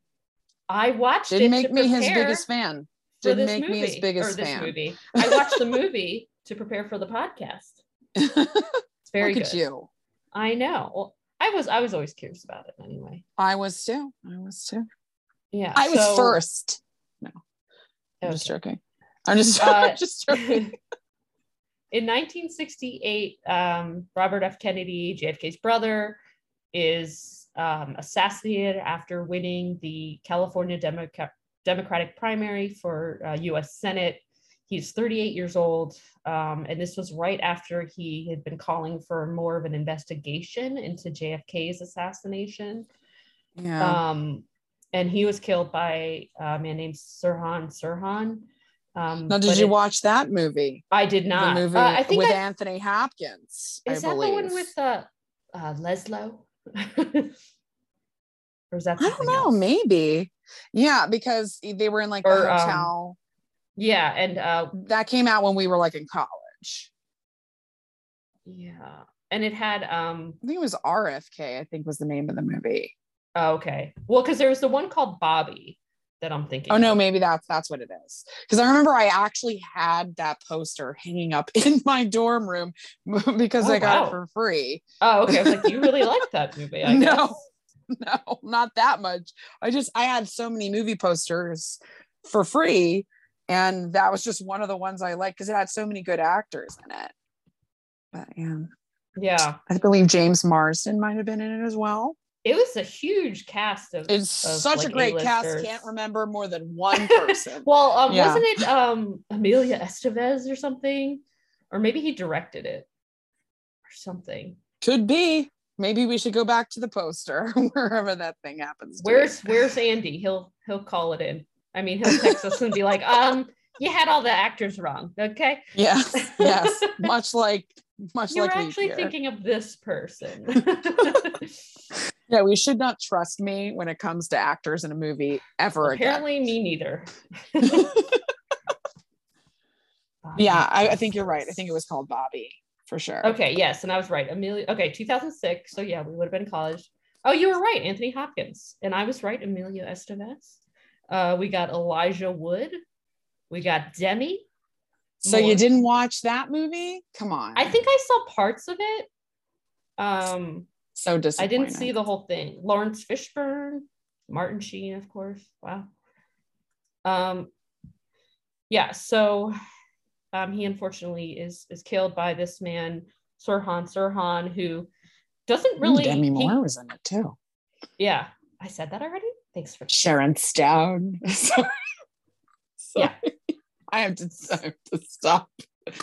I watched Didn't it make to me his biggest fan. Didn't make movie, me his biggest fan. movie. I watched the movie to prepare for the podcast. It's very Look good. at you. I know. Well, I was I was always curious about it anyway. I was too. I was too. Yeah. I was first. No, I'm just joking. I'm just, Uh, I'm just joking. In 1968, um, Robert F. Kennedy, JFK's brother, is um, assassinated after winning the California Democa- Democratic primary for uh, U.S. Senate. He's 38 years old, um, and this was right after he had been calling for more of an investigation into JFK's assassination. Yeah. Um, and he was killed by a man named Sirhan Sirhan. Um, now, did you it- watch that movie? I did not. The movie Uh, I think with I- Anthony Hopkins. is I that believe. the one with uh, uh, Leslo? or is that I don't know. else? Maybe. Yeah, because they were in like Or, a um, hotel. Yeah, and uh, that came out when we were like in college. yeah, and it had um. I think it was RFK. I think was the name of the movie. Oh, okay, well, because there was the one called Bobby that I'm thinking. Oh no, of. maybe that's that's what it is. Because I remember I actually had that poster hanging up in my dorm room because Oh, I got wow. it for free. Oh, okay. I was like, you really liked that movie. I No. guess. No, not that much. I just I had so many movie posters for free, and that was just one of the ones I liked because it had so many good actors in it. But yeah, Yeah, I believe James Marsden might have been in it as well. It was a huge cast of. It's of, such a great cast. A-listers. Can't remember more than one person. well, um, Yeah. wasn't it um Emilio Estevez or something, or maybe he directed it or something. Could be. Maybe we should go back to the poster wherever that thing happens. Where's Where's Andy? He'll he'll call it in. I mean, he'll text us and be like, um, you had all the actors wrong. Okay, Yes, yes. much like much like You're like actually year. thinking of this person. Yeah, we should not trust me when it comes to actors in a movie ever again. Apparently, me neither. Yeah, I, I think you're right. I think it was called Bobby for sure. Okay, yes, and I was right. Emilio. Okay, 2006. So yeah, we would have been in college. Oh, you were right, Anthony Hopkins, and I was right, Emilio Estevez. Uh, we got Elijah Wood. We got Demi. So Moore. you didn't watch that movie? Come on. I think I saw parts of it. Um, so disappointing. I didn't see the whole thing. Laurence Fishburne, Martin Sheen, of course. Wow. Um, yeah. So, um, he unfortunately is is killed by this man, Sirhan Sirhan, who doesn't really. Ooh, Demi Moore he, was in it too. Yeah, I said that already. Thanks for Sharon Stone. Sorry. Sorry. Yeah. I have, to, I have to stop.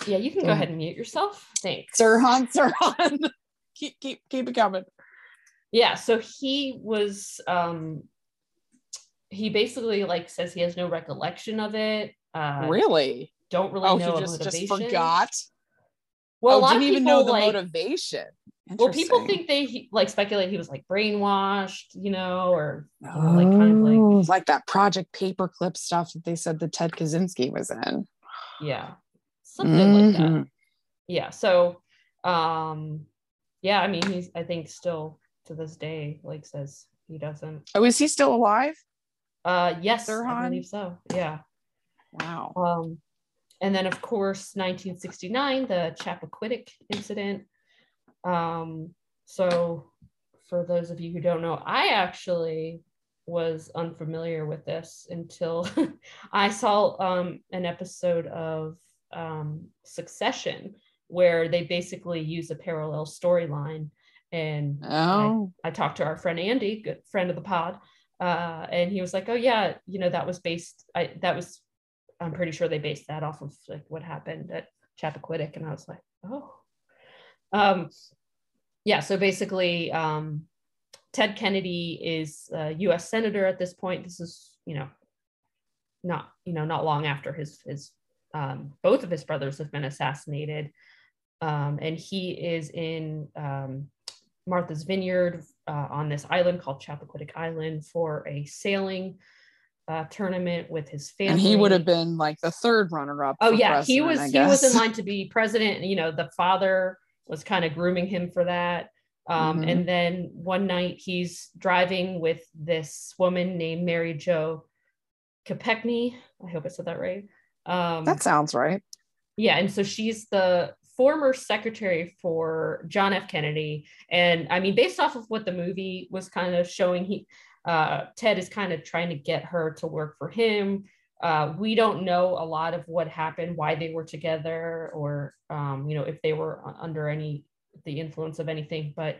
Yeah, you can go ahead and mute yourself. Thanks. Sirhan Sirhan. keep keep keep it coming. Yeah, so he was um he basically like says he has no recollection of it. Uh really? Don't really oh, know he just, just forgot. Well, oh, a lot didn't of even know the like, motivation. Well, people think they like speculate he was like brainwashed, you know, or you know, like kind of like oh, like that Project Paperclip stuff that they said that Ted Kaczynski was in. Yeah, something mm-hmm. like that. Mm-hmm. Yeah. So, um, yeah, I mean, he's I think still to this day like says he doesn't. Oh, is he still alive? Uh, yes, Sirhan? I believe so. Yeah. Wow. Um, and then of course 1969, the Chappaquiddick incident um, so for those of you who don't know, I actually was unfamiliar with this until I saw um, an episode of um, Succession where they basically use a parallel storyline. And oh. I, I, talked to our friend Andy, good friend of the pod, uh, and he was like, "Oh yeah, you know that was based. I that was. I'm pretty sure they based that off of like what happened at Chappaquiddick." And I was like, "Oh." Um, yeah, so basically, um, Ted Kennedy is a U.S. senator at this point. This is, you know, not you know not long after his his um, both of his brothers have been assassinated, um, and he is in um, Martha's Vineyard uh, on this island called Chappaquiddick Island for a sailing uh, tournament with his family. And he would have been like the third runner up. Oh yeah, he was he was in line to be president. You know, the father was kind of grooming him for that. Um, mm-hmm. And then one night he's driving with this woman named Mary Jo Kopechne. I hope I said that right. Um, that sounds right. Yeah. And so she's the former secretary for John F. Kennedy. And I mean, based off of what the movie was kind of showing, he uh, Ted is kind of trying to get her to work for him. Uh, we don't know a lot of what happened, why they were together, or um, you know if they were under any the influence of anything. But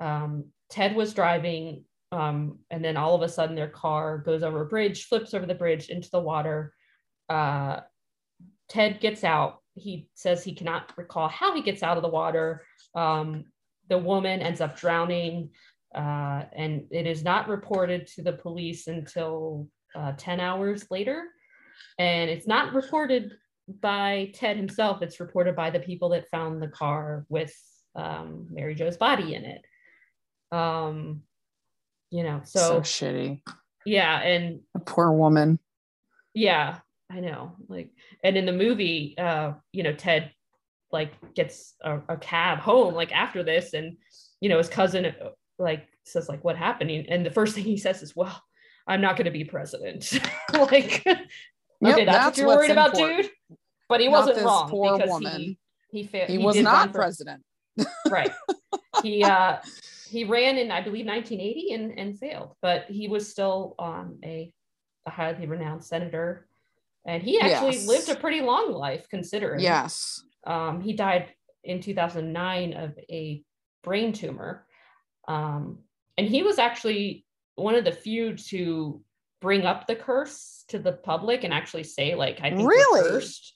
um, Ted was driving, um, and then all of a sudden their car goes over a bridge, flips over the bridge into the water. Uh, Ted gets out. He says he cannot recall how he gets out of the water. Um, the woman ends up drowning, uh, and it is not reported to the police until uh, 10 hours later. And it's not reported by Ted himself, it's reported by the people that found the car with um, Mary Jo's body in it. Um, you know, so, so shitty. Yeah. And a poor woman. Yeah, I know. Like, and in the movie, uh, you know, Ted like gets a, a cab home like after this, and you know, his cousin like says like what happened, and the first thing he says is, "Well, I'm not going to be president." like, okay, yep, that's, that's, what you're worried about, dude. But he not wasn't wrong poor because woman. he he, fa- he, he was not for, president. right. He uh he ran in I believe 1980 and and failed, but he was still um a, a highly renowned senator, and he actually yes. lived a pretty long life considering. Yes. Um, he died in 2009 of a brain tumor. Um, and he was actually one of the few to bring up the curse to the public and actually say like I think really cursed.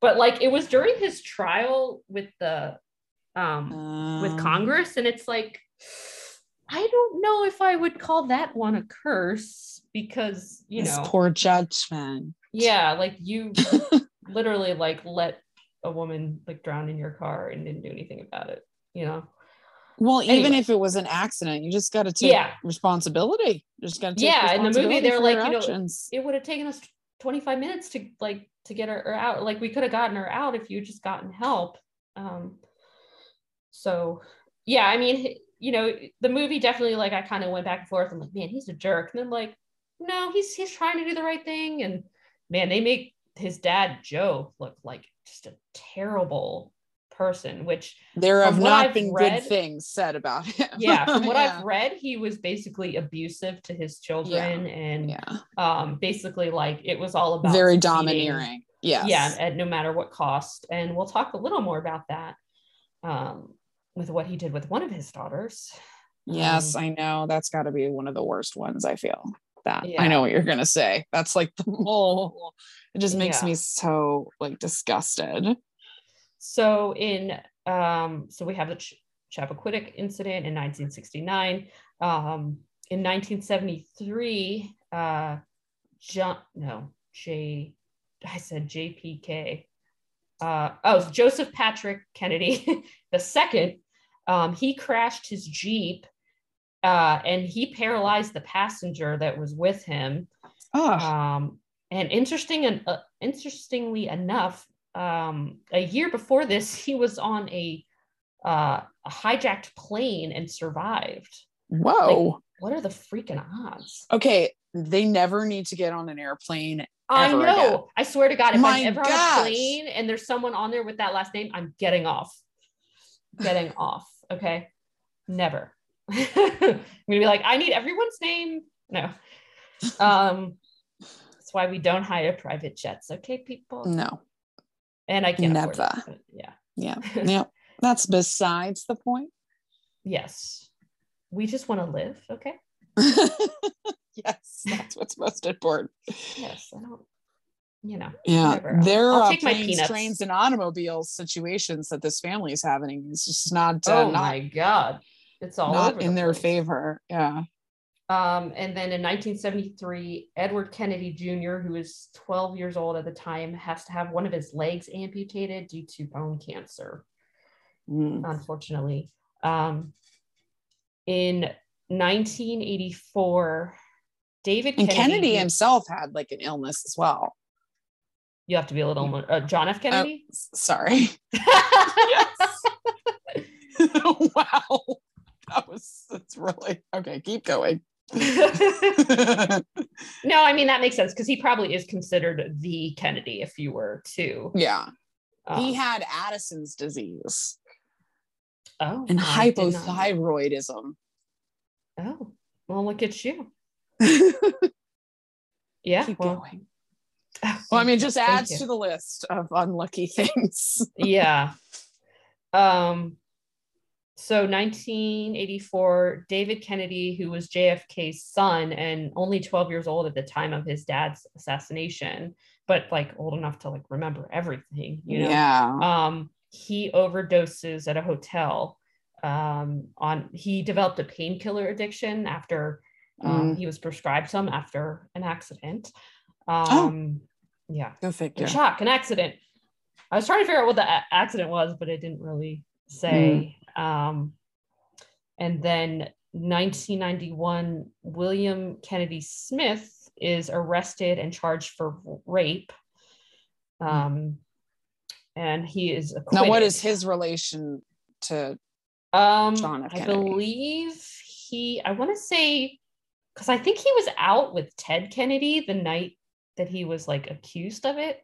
But like it was during his trial with the um, um with Congress, and it's like I don't know if I would call that one a curse because you know poor judgment. Yeah, like you literally like let a woman like drown in your car and didn't do anything about it. You know. Well, anyway. even if it was an accident, you just got to take yeah. responsibility. You just got to yeah. In the movie, they're like, you actions. know, it would have taken us 25 minutes to like to get her, her out. Like we could have gotten her out if you just gotten help. Um, so yeah, I mean, you know, the movie definitely like I kind of went back and forth. I'm like, man, he's a jerk. And then like, no, he's he's trying to do the right thing. And man, they make his dad Joe look like just a terrible person, which there have not I've been read, good things said about him. yeah, from what yeah. I've read, he was basically abusive to his children yeah. and yeah. um basically like it was all about very domineering. Yeah. Yeah, at no matter what cost. And we'll talk a little more about that um with what he did with one of his daughters. Yes, um, I know. That's got to be one of the worst ones, I feel. That I know what you're going to say. That's like the mole. it just makes me so like disgusted. So in um, so we have the Ch- Chappaquiddick incident in 1969. Um, in 1973, uh, John no J, I said JPK. Uh, oh, Joseph Patrick Kennedy the second. Um, he crashed his jeep, uh, and he paralyzed the passenger that was with him. Oh. Um, and interesting and uh, interestingly enough, um, a year before this, he was on a, uh, a hijacked plane and survived. Whoa. Like, what are the freaking odds? Okay. They never need to get on an airplane. I know. Again. I swear to God, if My I'm ever gosh. on a plane and there's someone on there with that last name, I'm getting off. Getting off. Okay. Never. I'm gonna be like, I need everyone's name. No. Um, that's why we don't hire private jets. Okay, people. No and I can't never. Yeah. Yeah. yeah. That's besides the point. Yes. We just want to live. Okay. yes. That's what's most important. Yes. I don't, you know. Yeah. Whatever. There I'll, are planes, trains, and automobiles situations that this family is having. It's just not. Uh, oh not, my God. It's all not in the their favor. Yeah. Um, and then in 1973, Edward Kennedy Jr., who was 12 years old at the time, has to have one of his legs amputated due to bone cancer, mm. unfortunately. Um, in 1984, David and Kennedy, Kennedy, himself had like an illness as well. You have to be a little more, uh, John F. Kennedy? Oh, sorry. wow. That was, that's really okay. Keep going. no, I mean that makes sense because he probably is considered the Kennedy if you were to. Yeah. Um, he had Addison's disease. Oh. And hypothyroidism. Oh, well, look at you. yeah. Keep well, going. well, I mean, just adds to the list of unlucky things. yeah. Um, so 1984, David Kennedy, who was JFK's son and only 12 years old at the time of his dad's assassination, but like old enough to like remember everything, you know. Yeah. Um, he overdoses at a hotel. Um, on he developed a painkiller addiction after um, mm. he was prescribed some after an accident. Oh. Um, oh. yeah. Go figure. Shock, an accident. I was trying to figure out what the a- accident was, but it didn't really say. Mm. Um, and then 1991, William Kennedy Smith is arrested and charged for rape. Um, and he is acquitted. Now, what is his relation to um, John F. Kennedy? I believe he, I want to say, because I think he was out with Ted Kennedy the night that he was like accused of it.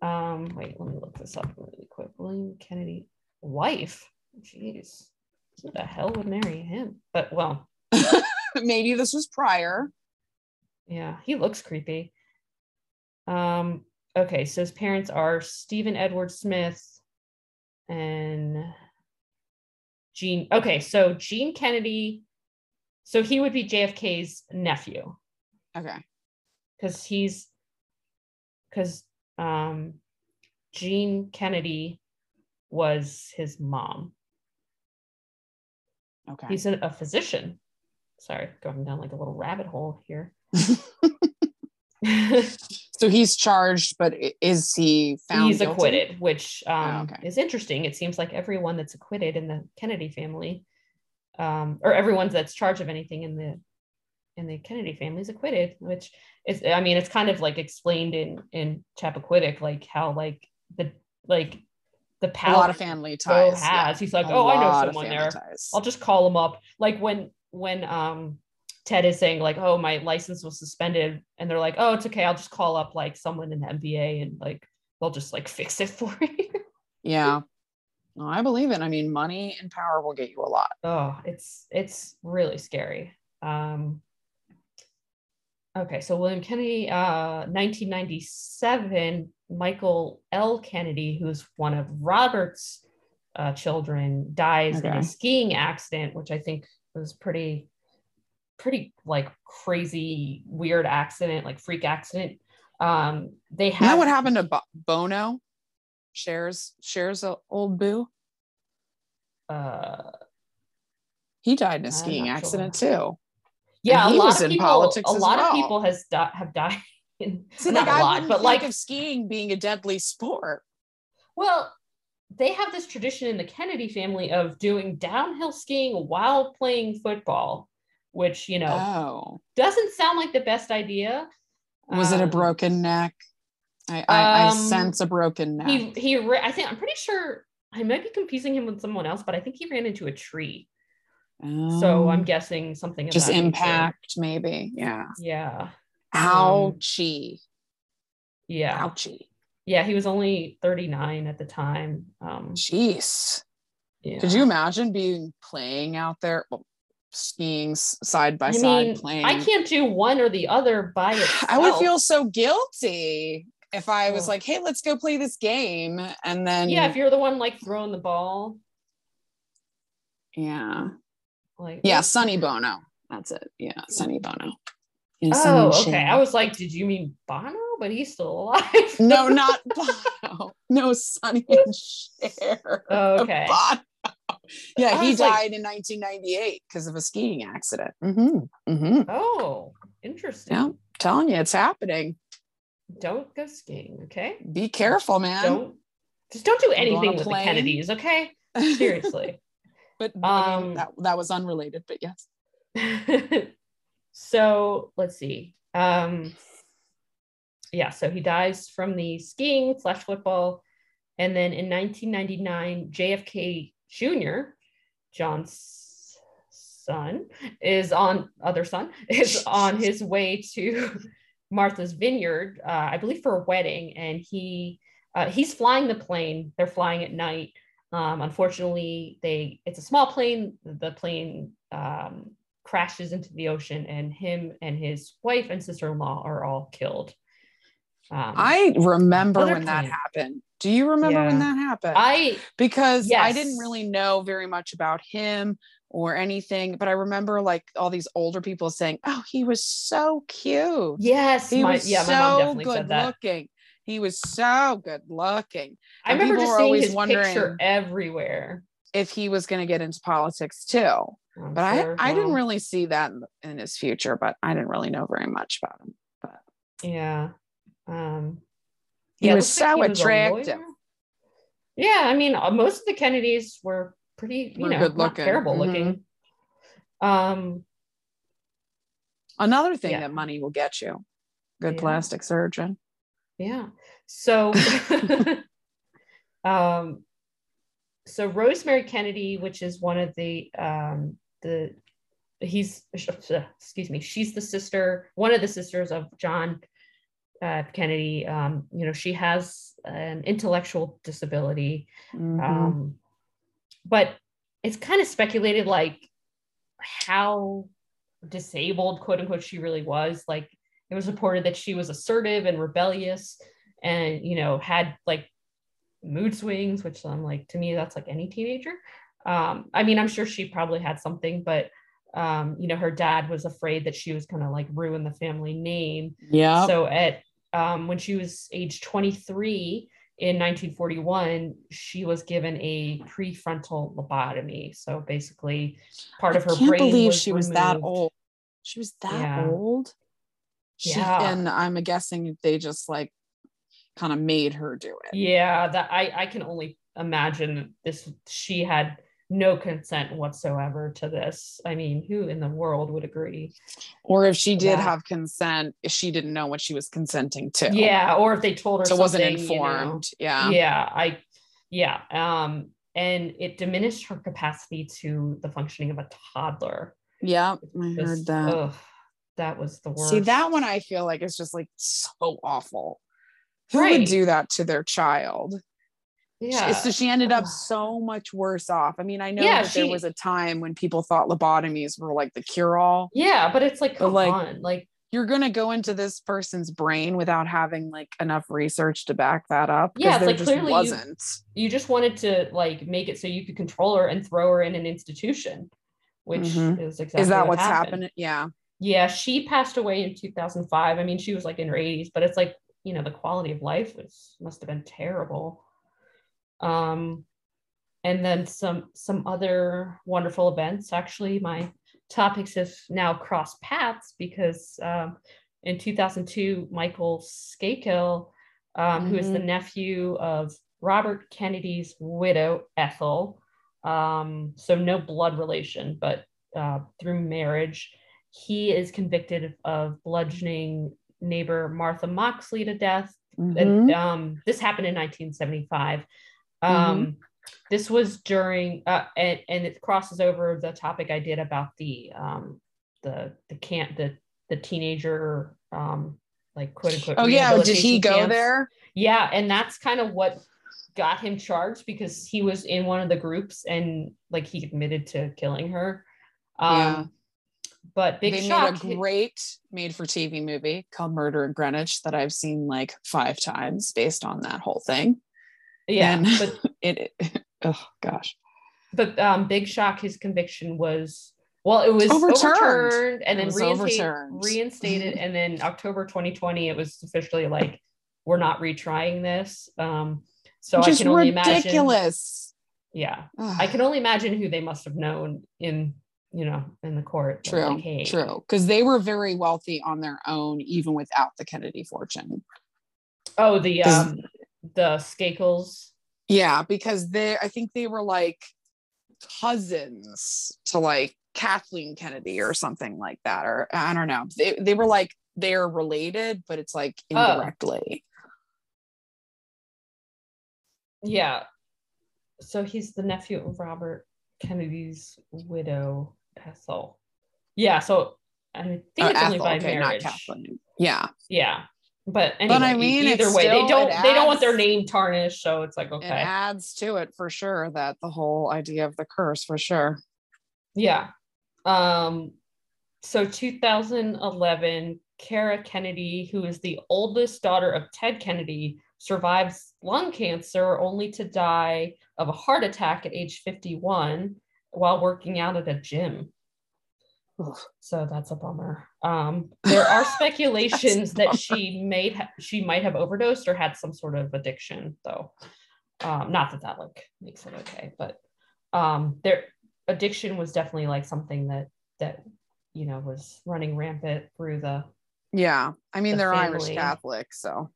Um, wait, let me look this up really quick. William Kennedy wife. Jeez, who the hell would marry him? But well, maybe this was prior. Yeah, he looks creepy. Um, okay, so his parents are Stephen Edward Smith and Jean. Okay, so Jean Kennedy. So he would be JFK's nephew. Okay. Because he's because um Jean Kennedy was his mom. Okay. He's a, a physician. Sorry, going down like a little rabbit hole here. so he's charged, but is he found? He's guilty? acquitted, which um, oh, okay. is interesting. It seems like everyone that's acquitted in the Kennedy family, um, or everyone that's charged of anything in the in the Kennedy family is acquitted, which is, I mean, it's kind of like explained in in Chappaquiddick, like how like the like the A lot of family ties. has. He's like, A oh, I know someone there. ties. I'll just call him up. Like when when um Ted is saying like, oh, my license was suspended, and they're like, oh, it's okay. I'll just call up like someone in the NBA and like they'll just like fix it for you. Yeah. No, I believe it. I mean, money and power will get you a lot. oh, it's it's really scary. Um Okay, so William Kennedy, uh, 1997, Michael L. Kennedy, who's one of Robert's uh, children, dies in a skiing accident, which I think was pretty, pretty like crazy, weird accident, like freak accident. Um, they You know what happened to Bo- Bono? Shares shares a old boo. uh, He died in a skiing accident sure. too. yeah, a he lot of people, politics a lot of people has di- have died. In, So not like, a I lot, wouldn't but think like of skiing being a deadly sport. Well, they have this tradition in the Kennedy family of doing downhill skiing while playing football, which, you know, Oh, doesn't sound like the best idea. was it a Um, broken neck? I, I, I um, sense a broken neck. He he I think I'm pretty sure I might be confusing him with someone else, but I think he ran into a tree. So I'm Um, guessing something just that nature. impact, maybe. Yeah. Yeah. Ouchie. Yeah. Ouchie. Yeah, he was only 39 at the time. Um Jeez. yeah. Could you imagine being playing out there, well, skiing side by I side, mean, playing? I can't do one or the other by itself. I would feel so guilty if I was Ugh. like, "Hey, let's go play this game," and then yeah, if you're the one like throwing the ball, yeah, like yeah, Sonny Bono. That's it. Yeah, Sonny Bono. In Oh, Sunshine. okay. I was like, did you mean Bono? But he's still alive. no, not Bono. No, Sonny and Cher. Oh, okay. Bono. Yeah, he was like- died in 1998 because of a skiing accident. Mm-hmm. Mm-hmm. Oh, interesting. Yeah, telling you, it's happening. Don't go skiing, okay? Be careful, man. Don't just don't do Go on a anything with the. Kennedys, okay? Seriously. but I mean, Um, that, that was unrelated, but yes. So let's see. Um, yeah, so he dies from the skiing slash football. And then in 1999, JFK Jr., John's son, is on other son is on his way to Martha's Vineyard, uh, I believe for a wedding, and he uh, he's flying the plane. They're flying at night. Um, unfortunately, they it's a small plane. The plane um, crashes into the ocean, and him and his wife and sister-in-law are all killed. Um, I remember when that happened. Do you remember when that happened? I because I didn't really know very much about him or anything, but I remember like all these older people saying, "Oh, he was so cute. yes, He my, was yeah, so good looking. He was so good looking." I and remember just seeing always his wondering- picture everywhere. If he was going to get into politics too, I'm but sure, I I didn't really see that in, his future. But I didn't really know very much about him. But Yeah. Um, He it was looks like so he attractive. lawyer. Yeah, I mean, uh, most of the Kennedys were pretty, you Were know, good not looking. terrible Mhm. looking. Um, another thing Yeah. that money will get you, good Yeah. plastic surgeon. yeah. So, um, so Rosemary Kennedy, which is one of the um the he's excuse me, she's the sister, one of the sisters of John uh, Kennedy. Um, you know, she has an intellectual disability. Mhm. Um, but it's kind of speculated like how disabled, quote unquote, she really was. Like it was reported that she was assertive and rebellious and, you know, had like mood swings, which I'm like, to me, that's like any teenager. Um, I mean, I'm sure she probably had something, but, um, you know, her dad was afraid that she was going to like ruin the family name. yeah. So at um, when she was age 23 in 1941, she was given a prefrontal lobotomy. So basically, part of her I can't brain believe was she was that old. She was that Yeah. old. She, Yeah. And I'm guessing they just like kind of made her do it. Yeah, that I I can only imagine this. She had no consent whatsoever to this. I mean, who in the world would agree? Or if she did have consent, she didn't know what she was consenting to. Yeah, or if they told her So wasn't something, you know. informed. Yeah. yeah i Yeah. Um, and it diminished her capacity to the functioning of a toddler. Yeah, I Just- heard that. ugh, that was the worst. See, that one I feel like is just like so awful. Who Right. would do that to their child? She- Yeah. So she ended up so much worse off. I mean, I know Yeah, that there was a time when people thought lobotomies were like the cure all. yeah, but it's like, But, like, on. Like, You're going to go into this person's brain without having like enough research to back that up. Yeah, it's like, just clearly wasn't. you just wanted to like make it so you could control her and throw her in an institution, which Mhm. is exactly Is that what what's happened. happening? Yeah. Yeah, she passed away in 2005. I mean, she was like in her 80s, but it's like, you know, the quality of life was must have been terrible. Um and then some some other wonderful events. Actually, my topics have now crossed paths because um in 2002, Michael Skakel, um, who is the nephew of Robert Kennedy's widow, Ethel, um, so no blood relation, but uh, through marriage, he is convicted of bludgeoning neighbor Martha Moxley to death. Mhm. And um, this happened in 1975. Um, This was during, uh, and, and it crosses over the topic I did about the um, the the can't the the teenager um, like quote unquote. Oh yeah, did he go camps. there? Yeah, and that's kind of what got him charged because he was in one of the groups and like he admitted to killing her. Um Yeah. but big they shock. made a great made for TV movie called Murder in Greenwich that I've seen like five times based on that whole thing. Yeah, but It, oh gosh. but um big shock his conviction was well it was Overturned. overturned, and then was reinstated, overturned. reinstated and then October 2020 it was officially like we're not retrying this. Um so Which I can only imagine ridiculous. yeah. Ugh. I can only imagine who they must have known in, you know, in the court. True, like, hey, true. Because they were very wealthy on their own, even without the Kennedy fortune. Oh, the um, the Skakels. Yeah, because they, I think they were like cousins to like Kathleen Kennedy or something like that, or I don't know. They they were like they're related, but it's like Oh. indirectly. Yeah. So he's the nephew of Robert Kennedy's widow, Ethel. Yeah. So I think Oh, it's only Ethel, by okay, not marriage. Kathleen. Yeah, Yeah. But anyway, I mean, either way, they don't it they don't want their name tarnished. So it's like okay, it adds to it for sure. That the whole idea of the curse for sure. Yeah. Um, so 2011, Kara Kennedy, who is the oldest daughter of Ted Kennedy, survives lung cancer only to die of a heart attack at age 51 while working out at a gym. Ugh. So that's a bummer. Um, there are speculations that she may ha- she might have overdosed or had some sort of addiction, though. Um, not that that like makes it okay, but um, their addiction was definitely like something that that you know was running rampant through the Yeah, I mean The they're Irish family. Catholic, so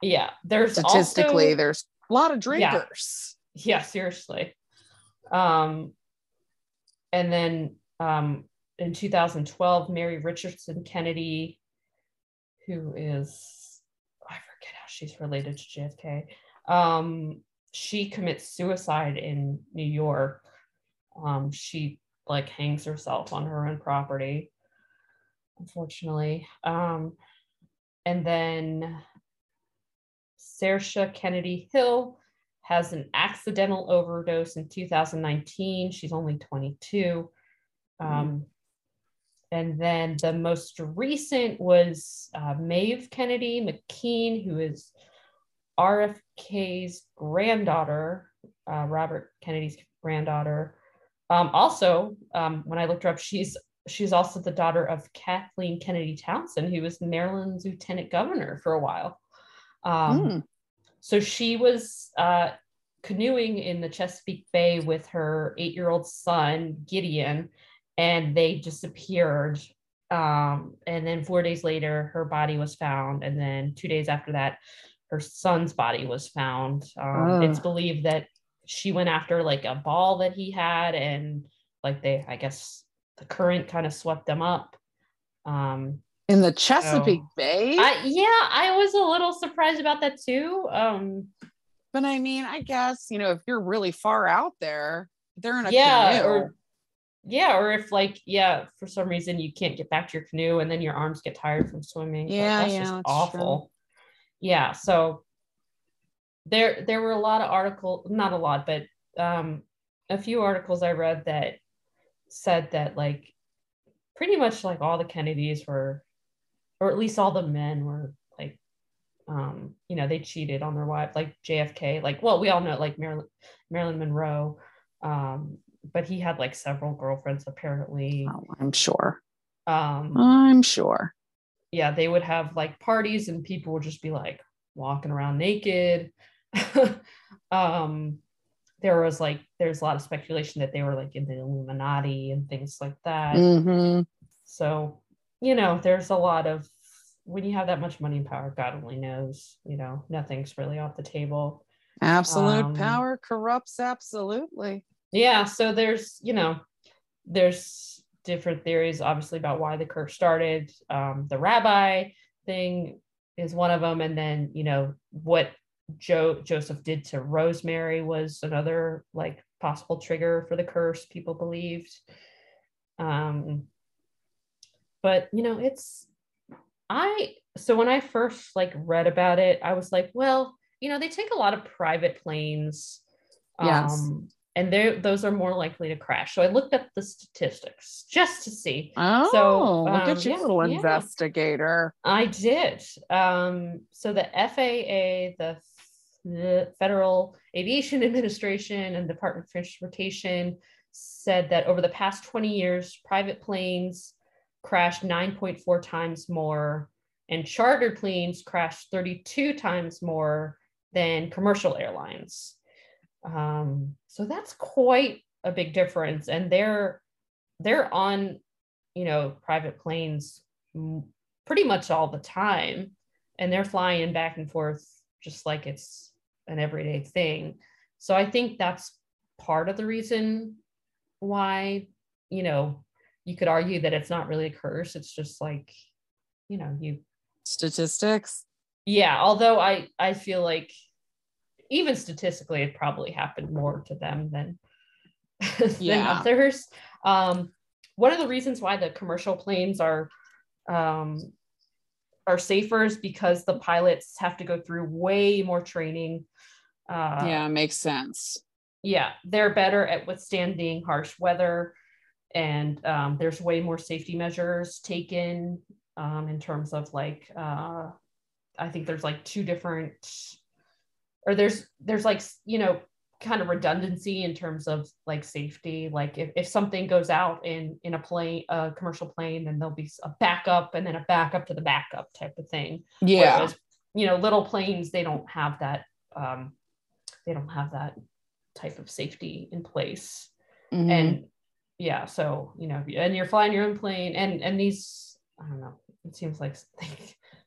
yeah. There's statistically also, there's a lot of Yeah. drinkers. yeah seriously um and then um in 2012 mary richardson kennedy who is i forget how she's related to jfk um she commits suicide in new york um she like hangs herself on her own property unfortunately um and then Saoirse Kennedy Hill has an accidental overdose in 2019. She's only 22. Um, and then the most recent was uh, Maeve Kennedy McKean, who is RFK's granddaughter, uh, Robert Kennedy's granddaughter. Um, also, um, when I looked her up, she's she's also the daughter of Kathleen Kennedy Townsend, who was Maryland's lieutenant governor for a while. Um, Hmm. so she was uh, canoeing in the Chesapeake Bay with her eight year old son, Gideon, and they disappeared. Um, and then four days later, her body was found. And then two days after that, her son's body was found. Um, It's believed that she went after like a ball that he had, and like they, I guess, the current kind of swept them up. Um, In the Chesapeake Oh. Bay? I, yeah, I was a little surprised about that too. Um, But I mean, I guess, you know, if you're really far out there, they're in a yeah, canoe. or yeah, or if like yeah, for some reason you can't get back to your canoe and then your arms get tired from swimming. Yeah, that's yeah, just that's awful. Yeah, so there there were a lot of articles, not a lot, but um a few articles I read that said that like pretty much like all the Kennedys were or at least all the men were like um you know they cheated on their wife like JFK like well we all know like Marilyn Marilyn Monroe um but he had like several girlfriends apparently Oh, I'm sure. um I'm sure. yeah they would have like parties and people would just be like walking around naked um there was like there's a lot of speculation that they were like in the illuminati and things like that hmm so you know there's a lot of when you have that much money and power god only knows you know nothing's really off the table Absolute Um, power corrupts absolutely. Yeah so there's you know there's different theories obviously about why the curse started. Um, the rabbi thing is one of them and then you know what joe joseph did to rosemary was another like possible trigger for the curse people believed. Um but you know it's i so when i first like read about it i was like well you know they take a lot of private planes. Yes. um and those are more likely to crash so i looked up the statistics just to see Oh, look um, at you, yeah, little yeah. investigator. I did. Um, so the FAA, the, the Federal Aviation Administration, and Department of Transportation said that over the past 20 years, private planes crashed 9.4 times more, and chartered planes crashed 32 times more than commercial airlines. Um, so that's quite a big difference, and they're they're on, you know, private planes pretty much all the time and they're flying back and forth just like it's an everyday thing so i think that's part of the reason why you know you could argue that it's not really a curse it's just like you know you Statistics. yeah although i i feel like even statistically it probably happened more to them than than Yeah. others um one of the reasons why the commercial planes are um are safer is because the pilots have to go through way more training uh yeah, makes sense. yeah they're better at withstanding harsh weather and um, there's way more safety measures taken um, in terms of like uh, i think there's like two different or there's there's like you know kind of redundancy in terms of like safety like if, if something goes out in in a plane a commercial plane then there'll be a backup and then a backup to the backup type of thing Yeah. Whereas, you know, little planes, they don't have that, um, they don't have that type of safety in place. Mhm. And yeah, so, you know, and you're flying your own plane and, and these, I don't know, it seems like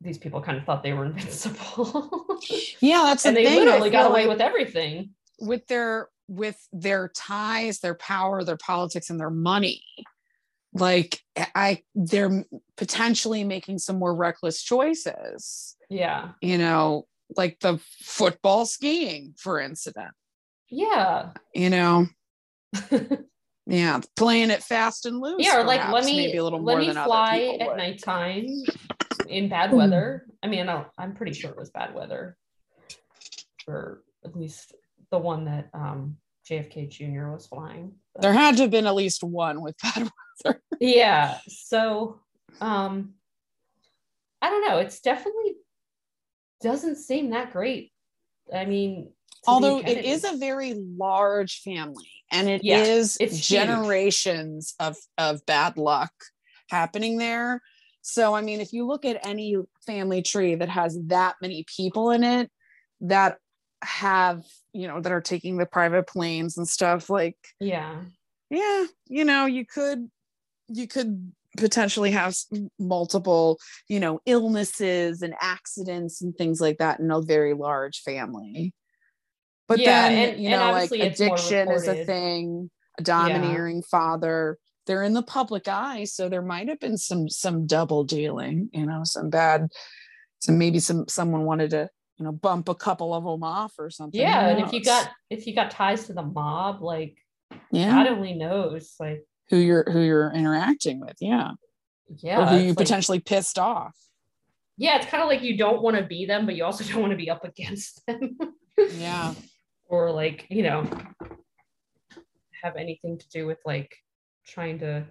these people kind of thought they were invincible. yeah, that's and the they thing. Literally got away like with everything. with their with their ties, their power, their politics, and their money. Like eh, I, they're potentially making some more reckless choices. Yeah. You know, like the football skiing, for incident. Yeah. You know, yeah, playing it fast and loose. yeah. Or like, let me, maybe a little let more me fly at nighttime in bad weather. I mean, I I'm pretty sure it was bad weather for at least the one that um, JFK Jr. was flying. But- There had to have been at least one with bad weather. yeah. So, um, I don't know. It's definitely doesn't seem that great. I mean, Although it is a very large family and it is Yeah, it's huge. generations of, of bad luck happening there. So, I mean, if you look at any family tree that has that many people in it that have, you know, that are taking the private planes and stuff, like, yeah, yeah, you know, you could, you could potentially have multiple, you know, illnesses and accidents and things like that in a very large family. But Yeah, then, and- you know, like obviously it's more addiction is a thing, a domineering father. They're in the public eye, so there might have been some some double dealing, you know, some bad, some maybe some someone wanted to you know bump a couple of them off or something. Yeah, and if you got if you got ties to the mob, like yeah God only knows. Like, who you're who you're interacting with, yeah, yeah, or who you like- potentially pissed off. yeah, it's kind of like you don't want to be them, but you also don't want to be up against them. Yeah, or like you know have anything to do with like trying to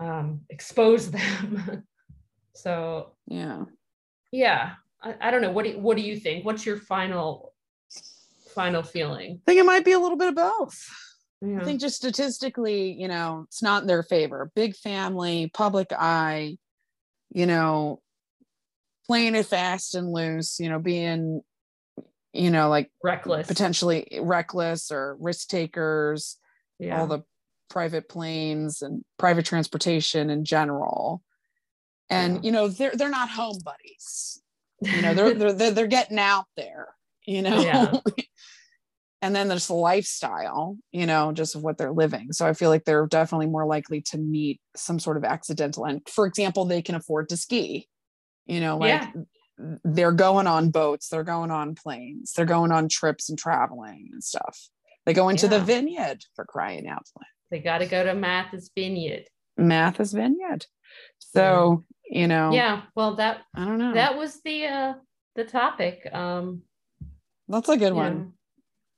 um expose them so yeah. yeah I, I don't know what do you, what do you think what's your final final feeling I think it might be a little bit of both. yeah. I think just statistically, you know, it's not in their favor. Big family, public eye, you know, playing it fast and loose, you know, being, you know, like reckless potentially reckless or risk takers, yeah all the private planes and private transportation in general. And Yeah. you know, they're they're not home buddies. You know, they're they're they're, they're getting out there, you know. Yeah. and then there's the lifestyle, you know, just of what they're living. So I feel like they're definitely more likely to meet some sort of accidental end. For example, they can afford to ski. You know, like Yeah. they're going on boats, they're going on planes, they're going on trips and traveling and stuff. They go into the vineyard for crying out loud. They got to go to Martha's Vineyard Martha's Vineyard. So, you know, yeah well that I don't know. that was the uh the topic um That's a good one.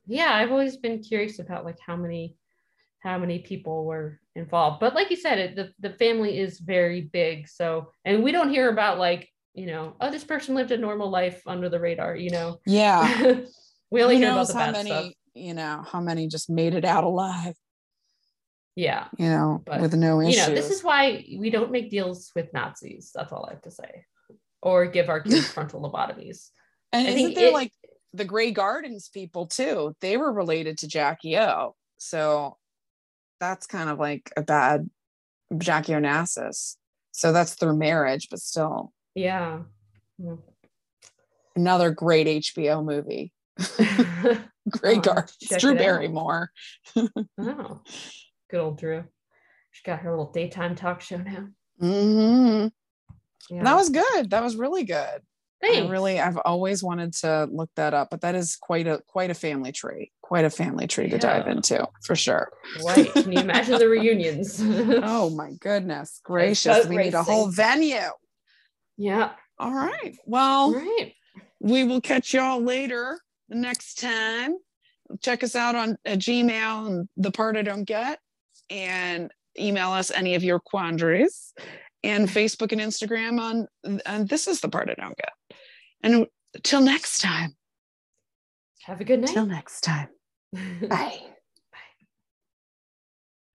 Yeah, I've always been curious about like how many how many people were involved. But like you said, it the, the family is very big. So and we don't hear about like, you know, oh, this person lived a normal life under the radar, you know. Yeah. we only Who hear about the how many, stuff. you know, how many just made it out alive, Yeah. you know, But, with no issues. You know, this is why we don't make deals with Nazis. That's all I have to say. Or give our kids frontal lobotomies. and I isn't there it- like the Grey Gardens people too? They were related to Jackie O. So that's kind of like a bad Jackie Onassis. So that's through marriage, but still Yeah. Mm. another great HBO movie. Grey Oh, Gardens, Drew. Barrymore. oh, good old Drew. She's got her little daytime talk show now. hmm Yeah. That was good. That was really good. I really, I've always wanted to look that up, but that is quite a quite a family tree, quite a family tree to dive into for sure. Right. Can you imagine the reunions? Oh my goodness gracious, we need a whole venue. yeah. All right, well, right. we will catch y'all later the next time. Check us out on uh, Gmail and the part I don't get, and email us any of your quandaries, and mm-hmm. Facebook and Instagram on. And this is the part I don't get. And till next time. Have a good night. Till next time. Bye.